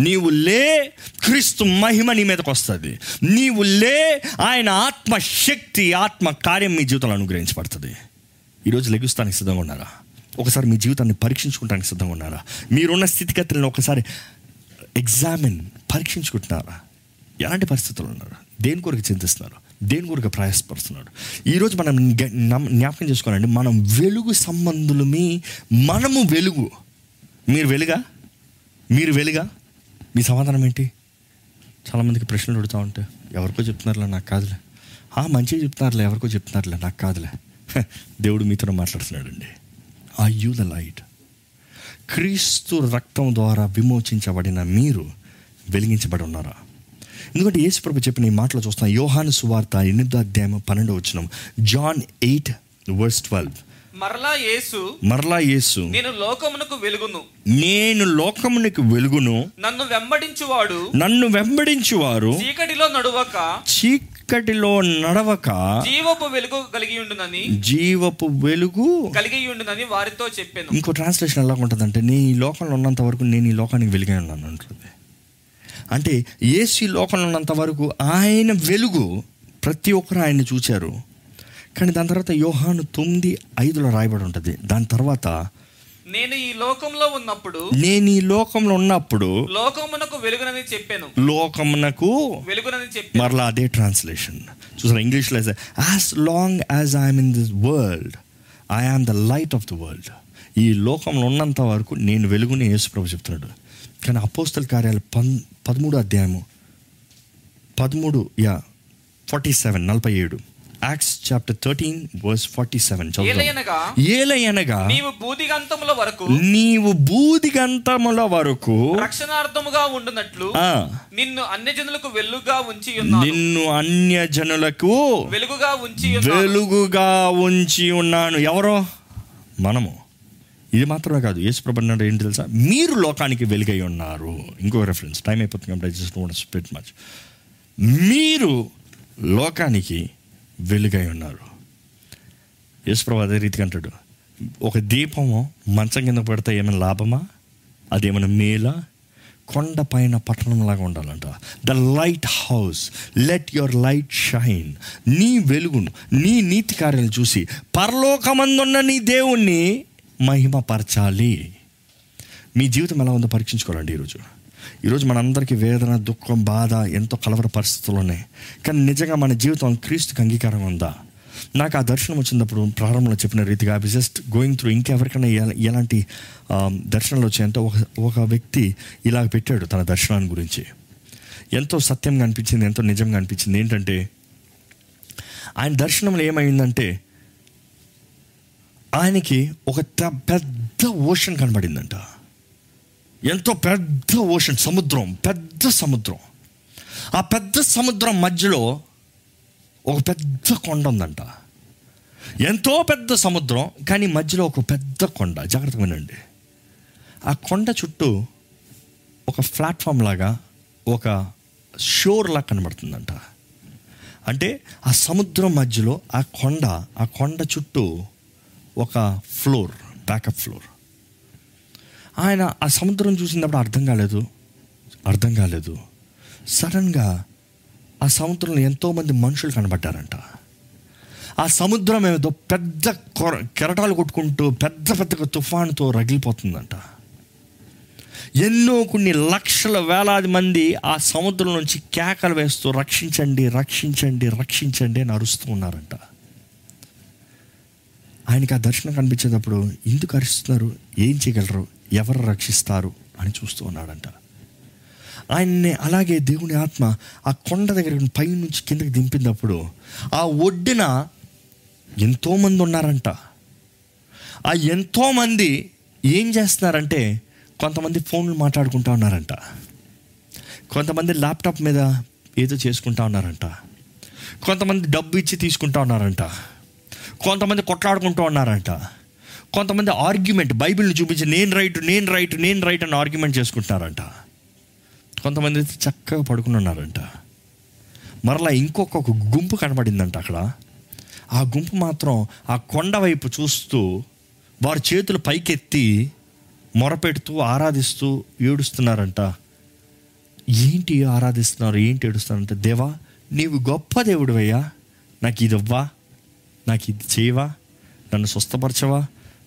నీవు లే క్రీస్తు మహిమ నీ మీదకి వస్తుంది. నీవు లే ఆయన ఆత్మ శక్తి ఆత్మ కార్యం మీ జీవితంలో అనుగ్రహించబడుతుంది. ఈరోజు లెగుస్తానికి సిద్ధంగా ఉన్నారా? ఒకసారి మీ జీవితాన్ని పరీక్షించుకోవడానికి సిద్ధంగా ఉన్నారా? మీరున్న స్థితిగతులను ఒకసారి ఎగ్జామిన్ పరీక్షించుకుంటున్నారా? ఎలాంటి పరిస్థితులు ఉన్నారు? దేని కొరకు చింతిస్తున్నారు? దేని కొరకు ప్రయాసపడుతున్నాడు ఈరోజు మనం జ్ఞాపకం చేసుకోవాలండి. మనం వెలుగు సంబంధులమి. మనము వెలుగు. మీరు వెలుగా? మీరు వెలుగా? మీ సమాధానం ఏంటి? చాలామందికి ప్రశ్నలు అడుగుతూ ఉంటే ఎవరికో చెప్తున్నారులే నాకు కాదులే. ఆ మంచిగా చెప్తున్నారులే ఎవరికో చెప్తున్నారులే నాకు కాదులే. దేవుడు మీతో మాట్లాడుతున్నాడు అండి ఆ యూ ద లైట్ క్రీస్తు రక్తం ద్వారా విమోచించబడిన మీరు వెలిగించబడి ఉన్నారా ఎందుకంటే యేసుప్రభు చెప్పిన ఈ మాటలు చూస్తాం యోహాను సువార్త ఎనిమిదో అధ్యాయం పన్నెండో వచ్చినాం జాన్ ఎయిట్ వర్స్ ట్వెల్వ్. మరలా యేసు మరలా యేసు నేను లోకమునకు వెలుగును. నేను లోకమునికి వెలుగును. నన్ను వెంబడించువాడు. నన్ను వెంబడించువారు. చీకటిలో నడువక. చీకటిలో నడవక జీవపు వెలుగు కలిగి ఉండునని జీవపు వెలుగు కలిగి ఉండునని వారితో చెప్పాను. ఇంకో ట్రాన్స్లేషన్ ఎలా ఉంటుందంటే నేను ఈ లోకంలో ఉన్నంత వరకు నేను ఈ లోకానికి వెలుగే ఉన్నాను అంటుంది. అంటే ఈ లోకంలో ఉన్నంత వరకు ఆయన వెలుగు ప్రతి ఒక్కరు ఆయన్ని చూచారు. కానీ దాని తర్వాత యోహాను తొమ్మిది ఐదులో రాయబడి ఉంటుంది. దాని తర్వాత నేను ఈ లోకంలో ఉన్నప్పుడు నేను ఈ లోకంలో ఉన్నప్పుడు లోకమునకు వెలుగునని చెప్పాను. లోకమునకు వెలుగునని చెప్పాను. మరలా అదే ట్రాన్స్లేషన్ చూసారా ఇంగ్లీష్లో as long as I'm in this world I am the light of the world ఈ లోకంలో ఉన్నంత వరకు నేను వెలుగుని యేసుప్రభు చెప్తున్నాడు. కానీ అపోస్తల కార్యాలు పన్ పదమూడు అధ్యాయము పదమూడు యా ఫార్టీ సెవెన్ నలభై ఏడు. Acts chapter thirteen verse forty seven ఏలయనగా? నీవు బూదిగంతముల వరకు నీవు బూదిగంతముల వరకు రక్షణార్థముగా ఉండునట్లు నిన్ను అన్యజనులకు వెలుగుగా ఉంచి నిన్ను అన్య జనులకు వెలుగుగా ఉంచి వెలుగుగా ఉంచి ఉన్నాను ఎవరో? మనము. ఇది మాత్రమే కాదు యేసుప్రభు అన్నాడు ఏంటి తెలుసా? మీరు లోకానికి వెలుగై ఉన్నారు. ఇంకో రెఫరెన్స్ టైం అయిపోతుంది కాబట్టి ఐ జస్ట్ స్పెట్ మచ్ మీరు లోకానికి వెలుగై ఉన్నారు. యేసుప్రభు అదే రీతిగా అంటాడు. ఒక దీపము మంచం కింద పెడితే ఏమైనా లాభమా? అదేమైనా మేలా? కొండ పైన పట్టణంలాగా ఉండాలంట. The lighthouse let your light shine నీ వెలుగును నీ నీతి కార్యాలు చూసి పరలోకమందున్న నీ దేవుణ్ణి మహిమపరచాలి. మీ జీవితం ఎలా ఉందో పరీక్షించుకోవాలండి ఈరోజు. ఈరోజు మనందరికీ వేదన దుఃఖం బాధ ఎంతో కలవర పరిస్థితులు ఉన్నాయి. కానీ నిజంగా మన జీవితం క్రీస్తుకి అంగీకారం ఉందా? నాకు ఆ దర్శనం వచ్చినప్పుడు ప్రారంభంలో చెప్పిన రీతిగా ఐ జస్ట్ గోయింగ్ త్రూ ఇంకెవరికైనా ఎలాంటి దర్శనాలు వచ్చాయంటే ఒక ఒక వ్యక్తి ఇలా పెట్టాడు తన దర్శనాన్ని గురించి. ఎంతో సత్యంగా అనిపించింది ఎంతో నిజంగా అనిపించింది. ఏంటంటే ఆయన దర్శనంలో ఏమైందంటే ఆయనకి ఒక పెద్ద ఓషన్ కనబడిందంట. ఎంతో పెద్ద ఓషన్ సముద్రం పెద్ద సముద్రం. ఆ పెద్ద సముద్రం మధ్యలో ఒక పెద్ద కొండ ఉందంట. ఎంతో పెద్ద సముద్రం కానీ మధ్యలో ఒక పెద్ద కొండ. జాగ్రత్తగా వినండి. ఆ కొండ చుట్టూ ఒక ప్లాట్ఫామ్ లాగా ఒక షోర్ లాగా కనబడుతుందంట. అంటే ఆ సముద్రం మధ్యలో ఆ కొండ ఆ కొండ చుట్టూ ఒక ఫ్లోర్ బ్యాకప్ ఫ్లోర్. ఆయన ఆ సముద్రం చూసినప్పుడు అర్థం కాలేదు. అర్థం కాలేదు. సడన్గా ఆ సముద్రంలో ఎంతోమంది మనుషులు కనబడ్డారంట. ఆ సముద్రం ఏదో పెద్ద కొర కెరటాలు కొట్టుకుంటూ పెద్ద పెద్దగా తుఫానుతో రగిలిపోతుందంట. ఎన్నో కొన్ని లక్షల వేలాది మంది ఆ సముద్రం నుంచి కేకలు వేస్తూ రక్షించండి రక్షించండి రక్షించండి అని అరుస్తూ ఉన్నారంట. ఆయనకి ఆ దర్శనం కనిపించేటప్పుడు ఎందుకు అరుస్తున్నారు? ఏం చేయగలరు? ఎవరు రక్షిస్తారు అని చూస్తూ ఉన్నాడంట. ఆయన్ని అలాగే దేవుని ఆత్మ ఆ కొండ దగ్గర పై నుంచి కిందకి దింపినప్పుడు ఆ ఒడ్డున ఎంతోమంది ఉన్నారంట. ఆ ఎంతోమంది ఏం చేస్తున్నారంటే కొంతమంది ఫోన్లు మాట్లాడుకుంటూ ఉన్నారంట. కొంతమంది ల్యాప్టాప్ మీద ఏదో చేసుకుంటా ఉన్నారంట. కొంతమంది డబ్బు ఇచ్చి తీసుకుంటా ఉన్నారంట. కొంతమంది కొట్లాడుకుంటూ ఉన్నారంట. కొంతమంది ఆర్గ్యుమెంట్ బైబిల్ని చూపించి నేను రైట్ నేను రైట్ నేను రైట్ అని ఆర్గ్యుమెంట్ చేసుకుంటున్నారంట. కొంతమంది అయితే చక్కగా పడుకుని ఉన్నారంట. మరలా ఇంకొక గుంపు కనబడిందంట అక్కడ. ఆ గుంపు మాత్రం ఆ కొండ వైపు చూస్తూ వారి చేతులు పైకెత్తి మొరపెడుతూ ఆరాధిస్తూ ఏడుస్తున్నారంట. ఏంటి ఆరాధిస్తున్నారు? ఏంటి ఏడుస్తున్నారంటే? దేవా నీవు గొప్ప దేవుడివయ్యా. నాకు ఇది ఇవ్వా. నాకు ఇది చేయవా. నన్ను స్వస్థపరచవా.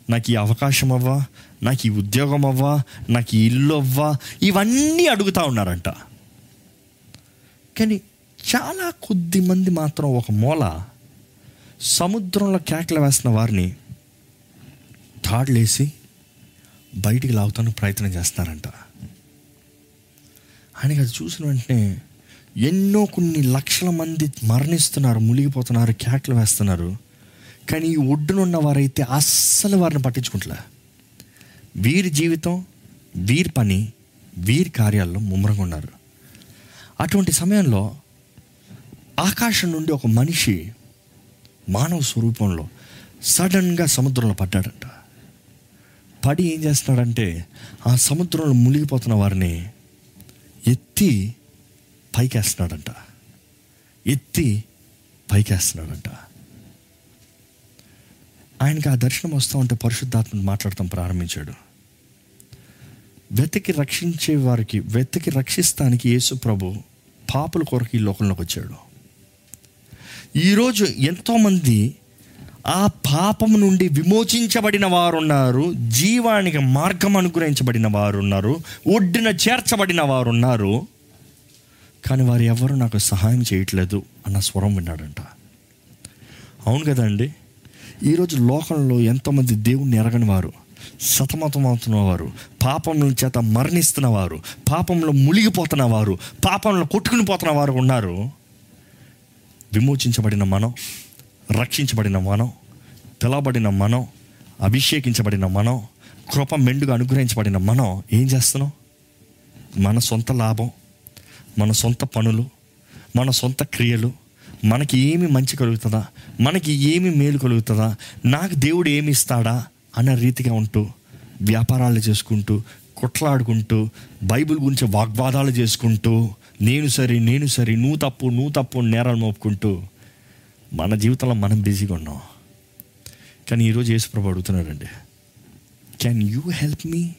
నాకు ఈ అవకాశం అవ్వా నాకు ఈ ఉద్యోగం అవ్వా నాకు ఈ ఇల్లు అవ్వా ఇవన్నీ అడుగుతా ఉన్నారంట. కానీ చాలా కొద్ది మంది మాత్రం ఒక మూల సముద్రంలో కేకలు వేస్తున్న వారిని తాడులేసి బయటికి లాగుతానికి ప్రయత్నం చేస్తున్నారంట. ఆయనకి అది చూసిన వెంటనే ఎన్నో కొన్ని లక్షల మంది మరణిస్తున్నారు మునిగిపోతున్నారు కేకలు వేస్తున్నారు. కానీ ఈ ఒడ్డునున్న వారైతే అస్సలు వారిని పట్టించుకుంటలే. వీరి జీవితం వీరి పని వీరి కార్యాల్లో ముమ్మరంగా ఉన్నారు. అటువంటి సమయంలో ఆకాశం నుండి ఒక మనిషి మానవ స్వరూపంలో సడన్గా సముద్రంలో పడ్డాడంట. పడి ఏం చేస్తున్నాడంటే ఆ సముద్రంలో మునిగిపోతున్న వారిని ఎత్తి పైకేస్తున్నాడంట. ఎత్తి పైకేస్తున్నాడంట. ఆయనకి ఆ దర్శనం వస్తూ ఉంటే పరిశుద్ధాత్మను మాట్లాడటం ప్రారంభించాడు. వెతికి రక్షించే వారికి వెతికి రక్షిస్తానికి యేసు ప్రభు పాపుల కొరకు ఈ లోకంలోకి వచ్చాడు. ఈరోజు ఎంతోమంది ఆ పాపం నుండి విమోచించబడిన వారు ఉన్నారు జీవానికి మార్గం అనుగ్రహించబడిన వారు ఉన్నారు ఒడ్డున చేర్చబడిన వారు ఉన్నారు కానీ వారు ఎవరు నాకు సహాయం చేయట్లేదు అన్న స్వరం విన్నాడంట. అవును కదండి? ఈరోజు లోకంలో ఎంతోమంది దేవుణ్ణి ఎరగని వారు సతమతమవుతున్న వారు పాపంలో చేత మరణిస్తున్న వారు పాపంలో మునిగిపోతున్న వారు పాపంలో కొట్టుకుని పోతున్న వారు ఉన్నారు. విమోచించబడిన మనం రక్షించబడిన మనం పిలవబడిన మనం అభిషేకించబడిన మనం కృప మెండుగా అనుగ్రహించబడిన మనం ఏం చేస్తున్నాం? మన సొంత లాభం మన సొంత పనులు మన సొంత క్రియలు మనకి ఏమి మంచి కలుగుతుందా? మనకి ఏమి మేలు కలుగుతుందా? నాకు దేవుడు ఏమి ఇస్తాడా? అన్న రీతిగా ఉంటూ వ్యాపారాలు చేసుకుంటూ కొట్లాడుకుంటూ బైబిల్ గురించి వాగ్వాదాలు చేసుకుంటూ నేను సరే నేను సరే నువ్వు తప్పు నువ్వు తప్పు నేరాలు మోపుకుంటూ మన జీవితంలో మనం బిజీగా ఉన్నాం. కానీ ఈరోజు యేసుప్రభు అడుగుతున్నాడండి can you help me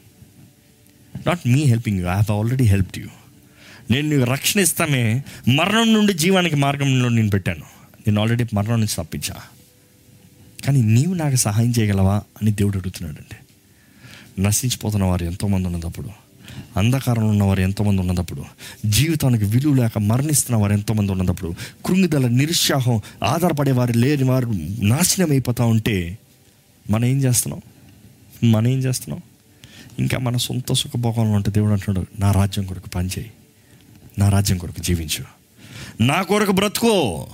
not me helping you I have already helped you నేను నీకు రక్షణ ఇస్తామే మరణం నుండి జీవానికి మార్గంలో నేను పెట్టాను. నేను ఆల్రెడీ మరణం నుంచి తప్పించా. కానీ నీవు నాకు సహాయం చేయగలవా అని దేవుడు అడుగుతున్నాడండి. నశించిపోతున్న వారు ఎంతోమంది ఉన్నదప్పుడు అంధకారంలో ఉన్నవారు ఎంతోమంది ఉన్నదప్పుడు జీవితానికి విలువ లేక మరణిస్తున్న వారు ఎంతోమంది ఉన్నదప్పుడు కృంగిదల నిరుత్సాహం ఆధారపడేవారు లేని వారు నాశనం అయిపోతూ ఉంటే మనం ఏం చేస్తున్నాం? మనం ఏం చేస్తున్నాం? ఇంకా మన సొంత సుఖభోగంలో ఉంటే దేవుడు అంటున్నాడు నా రాజ్యం కొరకు పనిచేయి. నా రాజ్యం కొరకు జీవించు. నా కొరకు బ్రతుకో.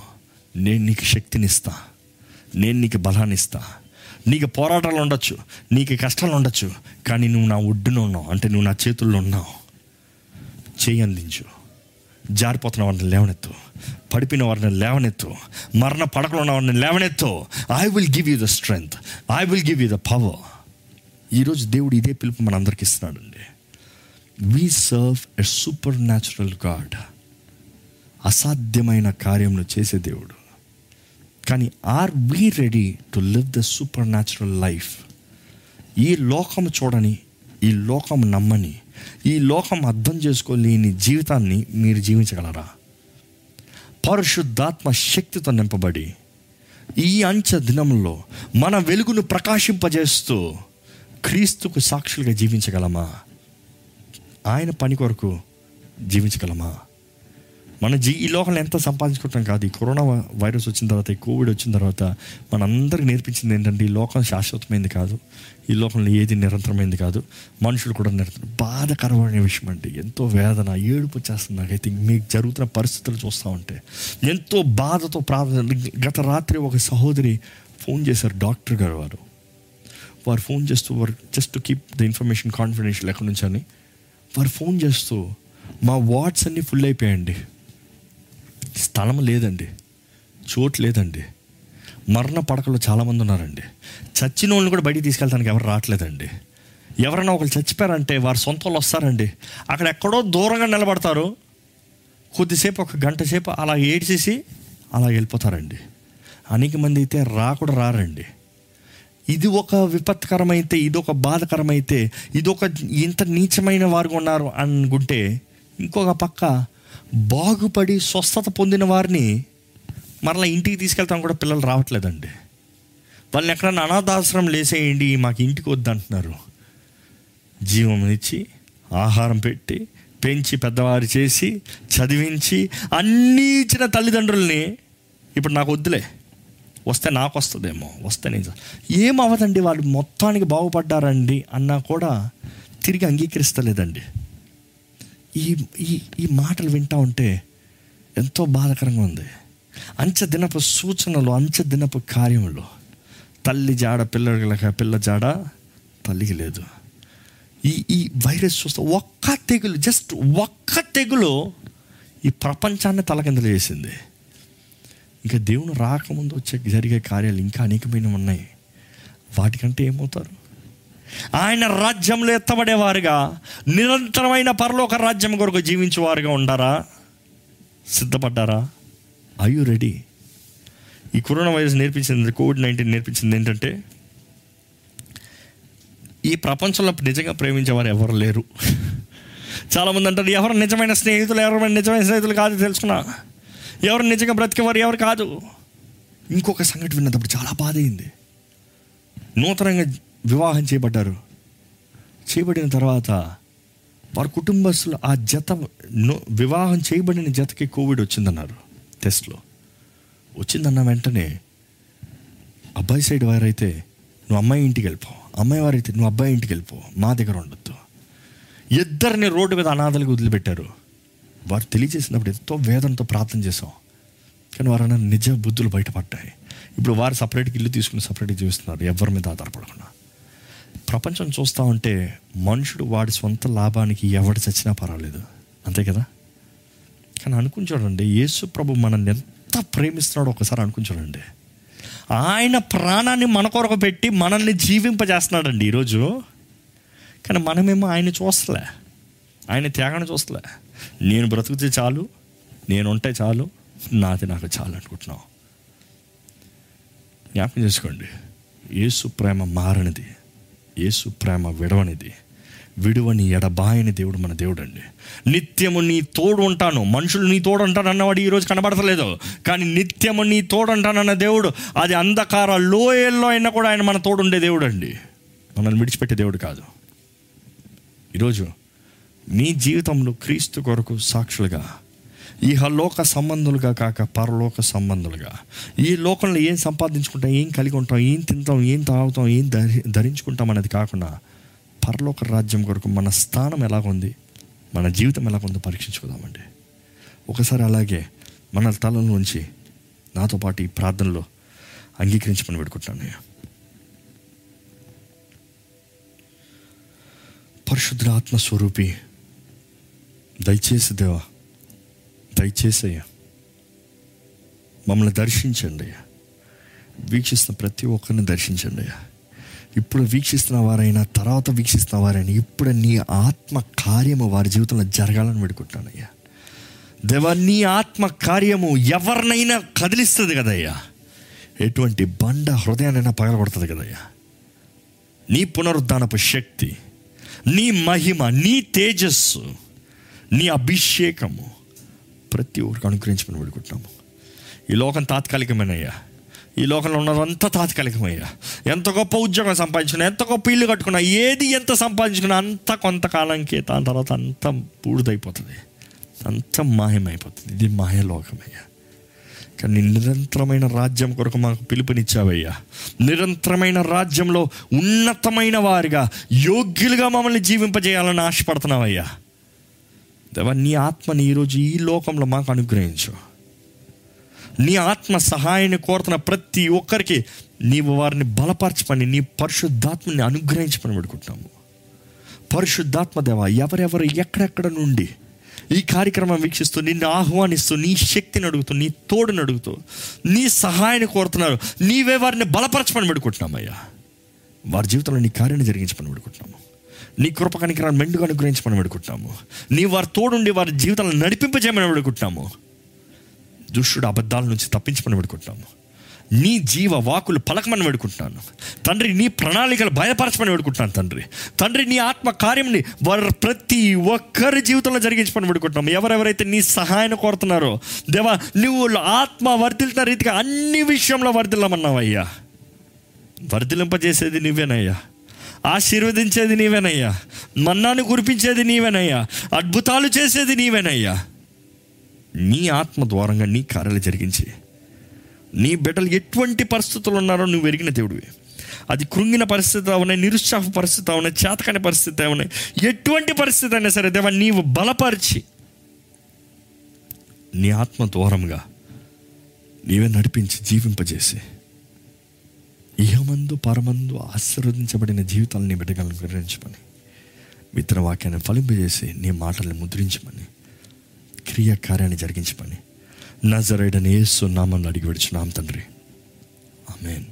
నేను నీకు శక్తినిస్తా. నేను నీకు బలాన్ని ఇస్తా నీకు పోరాటాలు ఉండొచ్చు నీకు కష్టాలు ఉండొచ్చు కానీ నువ్వు నా ఒడ్డున ఉన్నావు. అంటే నువ్వు నా చేతుల్లో ఉన్నావు. చేయి అందించు. జారిపోతున్న వారిని లేవనెత్తు. పడిపోయిన వారిని లేవనెత్తు. మరణ పడకలు ఉన్న వారిని లేవనెత్తు. I will give you the strength I will give you the power ఈరోజు దేవుడు ఇదే పిలుపు మన అందరికి ఇస్తున్నాడండి. We serve a supernatural God అసాధ్యమైన కార్యములు చేసే దేవుడు. కానీ are we ready to live the supernatural life? ఈ లోకం చూడని ఈ లోకం నమ్మని ఈ లోకం అర్థం చేసుకోలేని జీవితాన్ని మీరు జీవించగలరా? పరిశుద్ధాత్మ శక్తితో నింపబడి ఈ అంచె దినంలో మన వెలుగును ప్రకాశింపజేస్తూ క్రీస్తుకు సాక్షులుగా జీవించగలమా? ఆయన పని కొరకు జీవించగలమా? మన జీ ఈ లోకంలో ఎంత సంపాదించుకుంటాం కాదు. ఈ కరోనా వైరస్ వచ్చిన తర్వాత ఈ కోవిడ్ వచ్చిన తర్వాత మనందరికి నేర్పించింది ఏంటంటే ఈ లోకం శాశ్వతమైంది కాదు. ఈ లోకంలో ఏది నిరంతరమైంది కాదు. మనుషులు కూడా నిరంతరం బాధకరమైన విషయం అండి. ఎంతో వేదన ఏడుపు వచ్చేస్తుంది నాకైతే. మీకు జరుగుతున్న పరిస్థితులు చూస్తూ ఉంటే. ఎంతో బాధతో ప్రార్థన గత రాత్రి ఒక సహోదరి ఫోన్ చేశారు డాక్టర్ గారు వారు. వారు ఫోన్ చేస్తూ వారు just to keep the information confidential ఎక్కడి నుంచి అని. వారు ఫోన్ చేస్తూ మా వార్డ్స్ అన్నీ ఫుల్ అయిపోయాయండి. స్థలం లేదండి. చోటు లేదండి. మరణ పడకలో చాలామంది ఉన్నారండి. చచ్చిన వాళ్ళని కూడా బయటికి తీసుకెళ్తానికి ఎవరు రావట్లేదండి. ఎవరైనా ఒకరు చచ్చిపోయారంటే వారి సొంత వాళ్ళు వస్తారండి. అక్కడ ఎక్కడో దూరంగా నిలబడతారు. కొద్దిసేపు ఒక గంట సేపు అలా ఏడ్చేసి అలా వెళ్ళిపోతారండి. అనేక మంది అయితే రాకుండా రారండి. ఇది ఒక విపత్కరమైతే ఇది ఒక బాధకరమైతే ఇది ఒక ఇంత నీచమైన వారు ఉన్నారు అనుకుంటే ఇంకొక పక్క బాగుపడి స్వస్థత పొందిన వారిని మరలా ఇంటికి తీసుకెళ్తాం కూడా పిల్లలు రావట్లేదండి. వాళ్ళని ఎక్కడన్నా అనాథాశ్రమం లేసేయండి మాకు ఇంటికి వద్దంటున్నారు జీవం ఇచ్చి ఆహారం పెట్టి పెంచి పెద్దవారు చేసి చదివించి అన్నీ ఇచ్చిన తల్లిదండ్రుల్ని ఇప్పుడు నాకు వద్దులే. వస్తే నాకు వస్తుందేమో వస్తే నేను ఏం అవ్వదండి వాళ్ళు మొత్తానికి బాగుపడ్డారండి అన్నా కూడా తిరిగి అంగీకరిస్తలేదండి. ఈ ఈ ఈ మాటలు వింటా ఉంటే ఎంతో బాధకరంగా ఉంది. అంచె దినపు సూచనలు అంచె దినపు కార్యములు. తల్లి జాడ పిల్లలకి పిల్ల జాడ తల్లికి లేదు. ఈ ఈ వైరస్ చూస్తే ఒక్క తెగులు జస్ట్ ఒక్క తెగులు ఈ ప్రపంచాన్ని తలకిందలు చేసింది. ఇంకా దేవుని రాకముందు వచ్చే జరిగే కార్యాలు ఇంకా అనేకమైన ఉన్నాయి. వాటికంటే ఏమవుతారు? ఆయన రాజ్యంలో ఎత్తబడేవారుగా. నిరంతరమైన పరలోక రాజ్యం కొరకు జీవించేవారుగా ఉండారా? సిద్ధపడ్డారా? ఐ యు రెడీ ఈ కరోనా వైరస్ నేర్పించింది కోవిడ్ నైన్టీన్ నేర్పించింది ఏంటంటే ఈ ప్రపంచంలో నిజంగా ప్రేమించేవారు ఎవరు లేరు. చాలామంది అంటారు ఎవరు నిజమైన స్నేహితులు ఎవరు నిజమైన స్నేహితులు కాదు తెలుసుకున్నా. ఎవరు నిజంగా బ్రతికేవారు ఎవరు కాదు. ఇంకొక సంఘటన విన్నప్పుడు చాలా బాధ అయింది. నూతనంగా వివాహం చేయబడ్డారు. చేయబడిన తర్వాత వారి కుటుంబస్తులు ఆ జత ను- వివాహం చేయబడిన జతకి కోవిడ్ వచ్చిందన్నారు టెస్ట్లో. వచ్చిందన్న వెంటనే అబ్బాయి సైడ్ వారైతే నువ్వు అమ్మాయి ఇంటికి వెళ్ళిపో. అమ్మాయి వారైతే నువ్వు అబ్బాయి ఇంటికి వెళ్ళిపో. మా దగ్గర ఉండొద్దు. ఇద్దరిని రోడ్డు మీద అనాథలకు వదిలిపెట్టారు. వారు తెలియజేసినప్పుడు ఎంతో వేదనతో ప్రార్థన చేసాం కానీ వారు నిజ బుద్ధులు బయటపడ్డాయి. ఇప్పుడు వారు సపరేట్గా ఇల్లు తీసుకుని సపరేట్గా జీవిస్తున్నారు. ఎవరి మీద ఆధారపడకుండా. ప్రపంచం చూస్తూ ఉంటే మనుషుడు వాడి సొంత లాభానికి ఎవడు చచ్చినా పర్వాలేదు. అంతే కదా? కానీ అనుకుని చూడండి యేసు ప్రభు మనల్ని ఎంత ప్రేమిస్తున్నాడో ఒకసారి అనుకుని చూడండి. ఆయన ప్రాణాన్ని మన కొరకు పెట్టి మనల్ని జీవింపజేస్తున్నాడండి ఈరోజు. కానీ మనమేమో ఆయన చూస్తలే. ఆయన త్యాగాన్ని చూస్తలే. నేను బ్రతుకుతే చాలు నేను ఉంటే చాలు నాది నాకు చాలు అనుకుంటున్నావు జ్ఞాపకం చేసుకోండి యేసు ప్రేమ మారనిది. యేసు ప్రేమ విడవనిది. విడువని ఎడబాయని దేవుడు మన దేవుడు అండి నిత్యము నీ తోడు ఉంటాను. మనుషులు నీ తోడు ఉంటాను అన్నవాడు ఈరోజు కనబడతలేదు. కానీ నిత్యము నీ తోడు అంటానన్న దేవుడు అది అంధకార లోయల్లో అయినా కూడా ఆయన మన తోడు ఉండే దేవుడు అండి మనల్ని విడిచిపెట్టే దేవుడు కాదు. ఈరోజు మీ జీవితంలో క్రీస్తు కొరకు సాక్షులుగా ఇహలోక సంబంధులుగా కాక పరలోక సంబంధులుగా. ఈ లోకంలో ఏం సంపాదించుకుంటాం ఏం కలిగి ఉంటాం ఏం తింటాం ఏం తాగుతాం ఏం ధరి ధరించుకుంటాం అనేది కాకుండా పరలోక రాజ్యం కొరకు మన స్థానం ఎలాగుంది మన జీవితం ఎలాగుందో పరీక్షించుకుందామండి. ఒకసారి అలాగే మన తలలో నుంచి నాతో పాటు ఈ ప్రార్థనలో అంగీకరించమని పెట్టుకుంటున్నాను పరిశుద్ధ ఆత్మస్వరూపి దయచేసి దేవా దయచేసి అయ్యా మమ్మల్ని దర్శించండి అయ్యా. వీక్షిస్తున్న ప్రతి ఒక్కరిని దర్శించండి అయ్యా. ఇప్పుడు వీక్షిస్తున్న వారైనా తర్వాత వీక్షిస్తున్న వారైనా ఇప్పుడు నీ ఆత్మ కార్యము వారి జీవితంలో జరగాలని పెడుకుంటానయ్యా దేవా నీ ఆత్మ కార్యము ఎవరినైనా కదిలిస్తుంది కదయ్యా ఎటువంటి బండ హృదయాన్నైనా పగలగొడుతుంది కదయ్యా నీ పునరుద్ధానపు శక్తి నీ మహిమ నీ తేజస్సు నీ అభిషేకము ప్రతి ఒక్కరికి అనుగ్రహించమని వేడుకుంటున్నాము. ఈ లోకం తాత్కాలికమేనయ్యా. ఈ లోకంలో ఉన్నదంతా తాత్కాలికమయ్యా. ఎంత గొప్ప ఉద్యోగం సంపాదించుకున్నా ఎంత గొప్ప ఇల్లు కట్టుకున్నా ఏది ఎంత సంపాదించుకున్నా అంత కొంతకాలంకి దాని తర్వాత అంత బూడిదైపోతుంది. అంత మాయమైపోతుంది. ఇది మాయలోకమయ్యా కానీ నిరంతరమైన రాజ్యం కొరకు మాకు పిలుపునిచ్చావయ్యా. నిరంతరమైన రాజ్యంలో ఉన్నతమైన వారిగా యోగ్యులుగా మమ్మల్ని జీవింపజేయాలని ఆశపడుతున్నావయ్యా. దేవా నీ ఆత్మని ఈరోజు ఈ లోకంలో మాకు అనుగ్రహించు. నీ ఆత్మ సహాయాన్ని కోరుతున్న ప్రతి ఒక్కరికి నీవు వారిని బలపరచమని నీ పరిశుద్ధాత్మని అనుగ్రహించమని పెడుకుంటున్నాము పరిశుద్ధాత్మ దేవ ఎవరెవరు ఎక్కడెక్కడ నుండి ఈ కార్యక్రమం వీక్షిస్తూ నిన్ను ఆహ్వానిస్తూ నీ శక్తిని అడుగుతూ నీ తోడుని అడుగుతూ నీ సహాయాన్ని కోరుతున్నారు నీవే వారిని బలపరచమని పెడుకుంటున్నామయ్యా వారి జీవితంలో నీ కార్యాన్ని జరిగించమని పెడుకుంటున్నాము నీ కృప కనికరాన్ని మెండుగా అనుగ్రహించమని పెడుకుంటున్నాము నీ వారి తోడుండి వారి జీవితాలను నడిపింపజేయమని పెడుకుంటున్నాము దుష్టుడు అబద్ధాల నుంచి తప్పించమని పెడుకుంటున్నాము నీ జీవ వాకులు పలకమని పెడుకుంటున్నాను తండ్రి నీ ప్రణాళికలు బయపరచమని పెడుకుంటున్నాను తండ్రి. తండ్రి నీ ఆత్మ కార్యంని వారి ప్రతి ఒక్కరి జీవితంలో జరిగించమని పెడుకుంటున్నాము ఎవరెవరైతే నీ సహాయాన్ని కోరుతున్నారో దేవా నువ్వు ఆత్మ వర్ధిల్తున్న రీతిగా అన్ని విషయంలో వర్ధిల్లమన్నావయ్యా. వర్ధిలింపజేసేది నువ్వేనయ్యా. ఆశీర్వదించేది నీవేనయ్యా. మన్నాను కురిపించేది నీవేనయ్యా. అద్భుతాలు చేసేది నీవేనయ్యా. నీ ఆత్మ ద్వారంగా నీ కార్యాలు జరిగించి. నీ బిడ్డలు ఎటువంటి పరిస్థితులు ఉన్నారో నువ్వు ఎరిగిన దేవుడివి. అది కృంగిన పరిస్థితి అవునాయి నిరుత్సాహ పరిస్థితి అవునాయి చేతకాని పరిస్థితి అవునాయి. ఎటువంటి పరిస్థితి అయినా సరే దేవా నీవు బలపరిచి నీ ఆత్మ దూరంగా నీవే నడిపించి జీవింపజేసి. ఇహమందు పరమందు ఆశీర్వదించబడిన జీవితాలను నీ బిడ్డగాలను గ్రహించమని మిత్ర వాక్యాన్ని ఫలింపజేసి నీ మాటలను ముద్రించమని. క్రియ కార్యాన్ని జరిగించమని. నజరైడని యేసు నామని అడిగి విడిచున్నాం తండ్రి. ఆమెన్.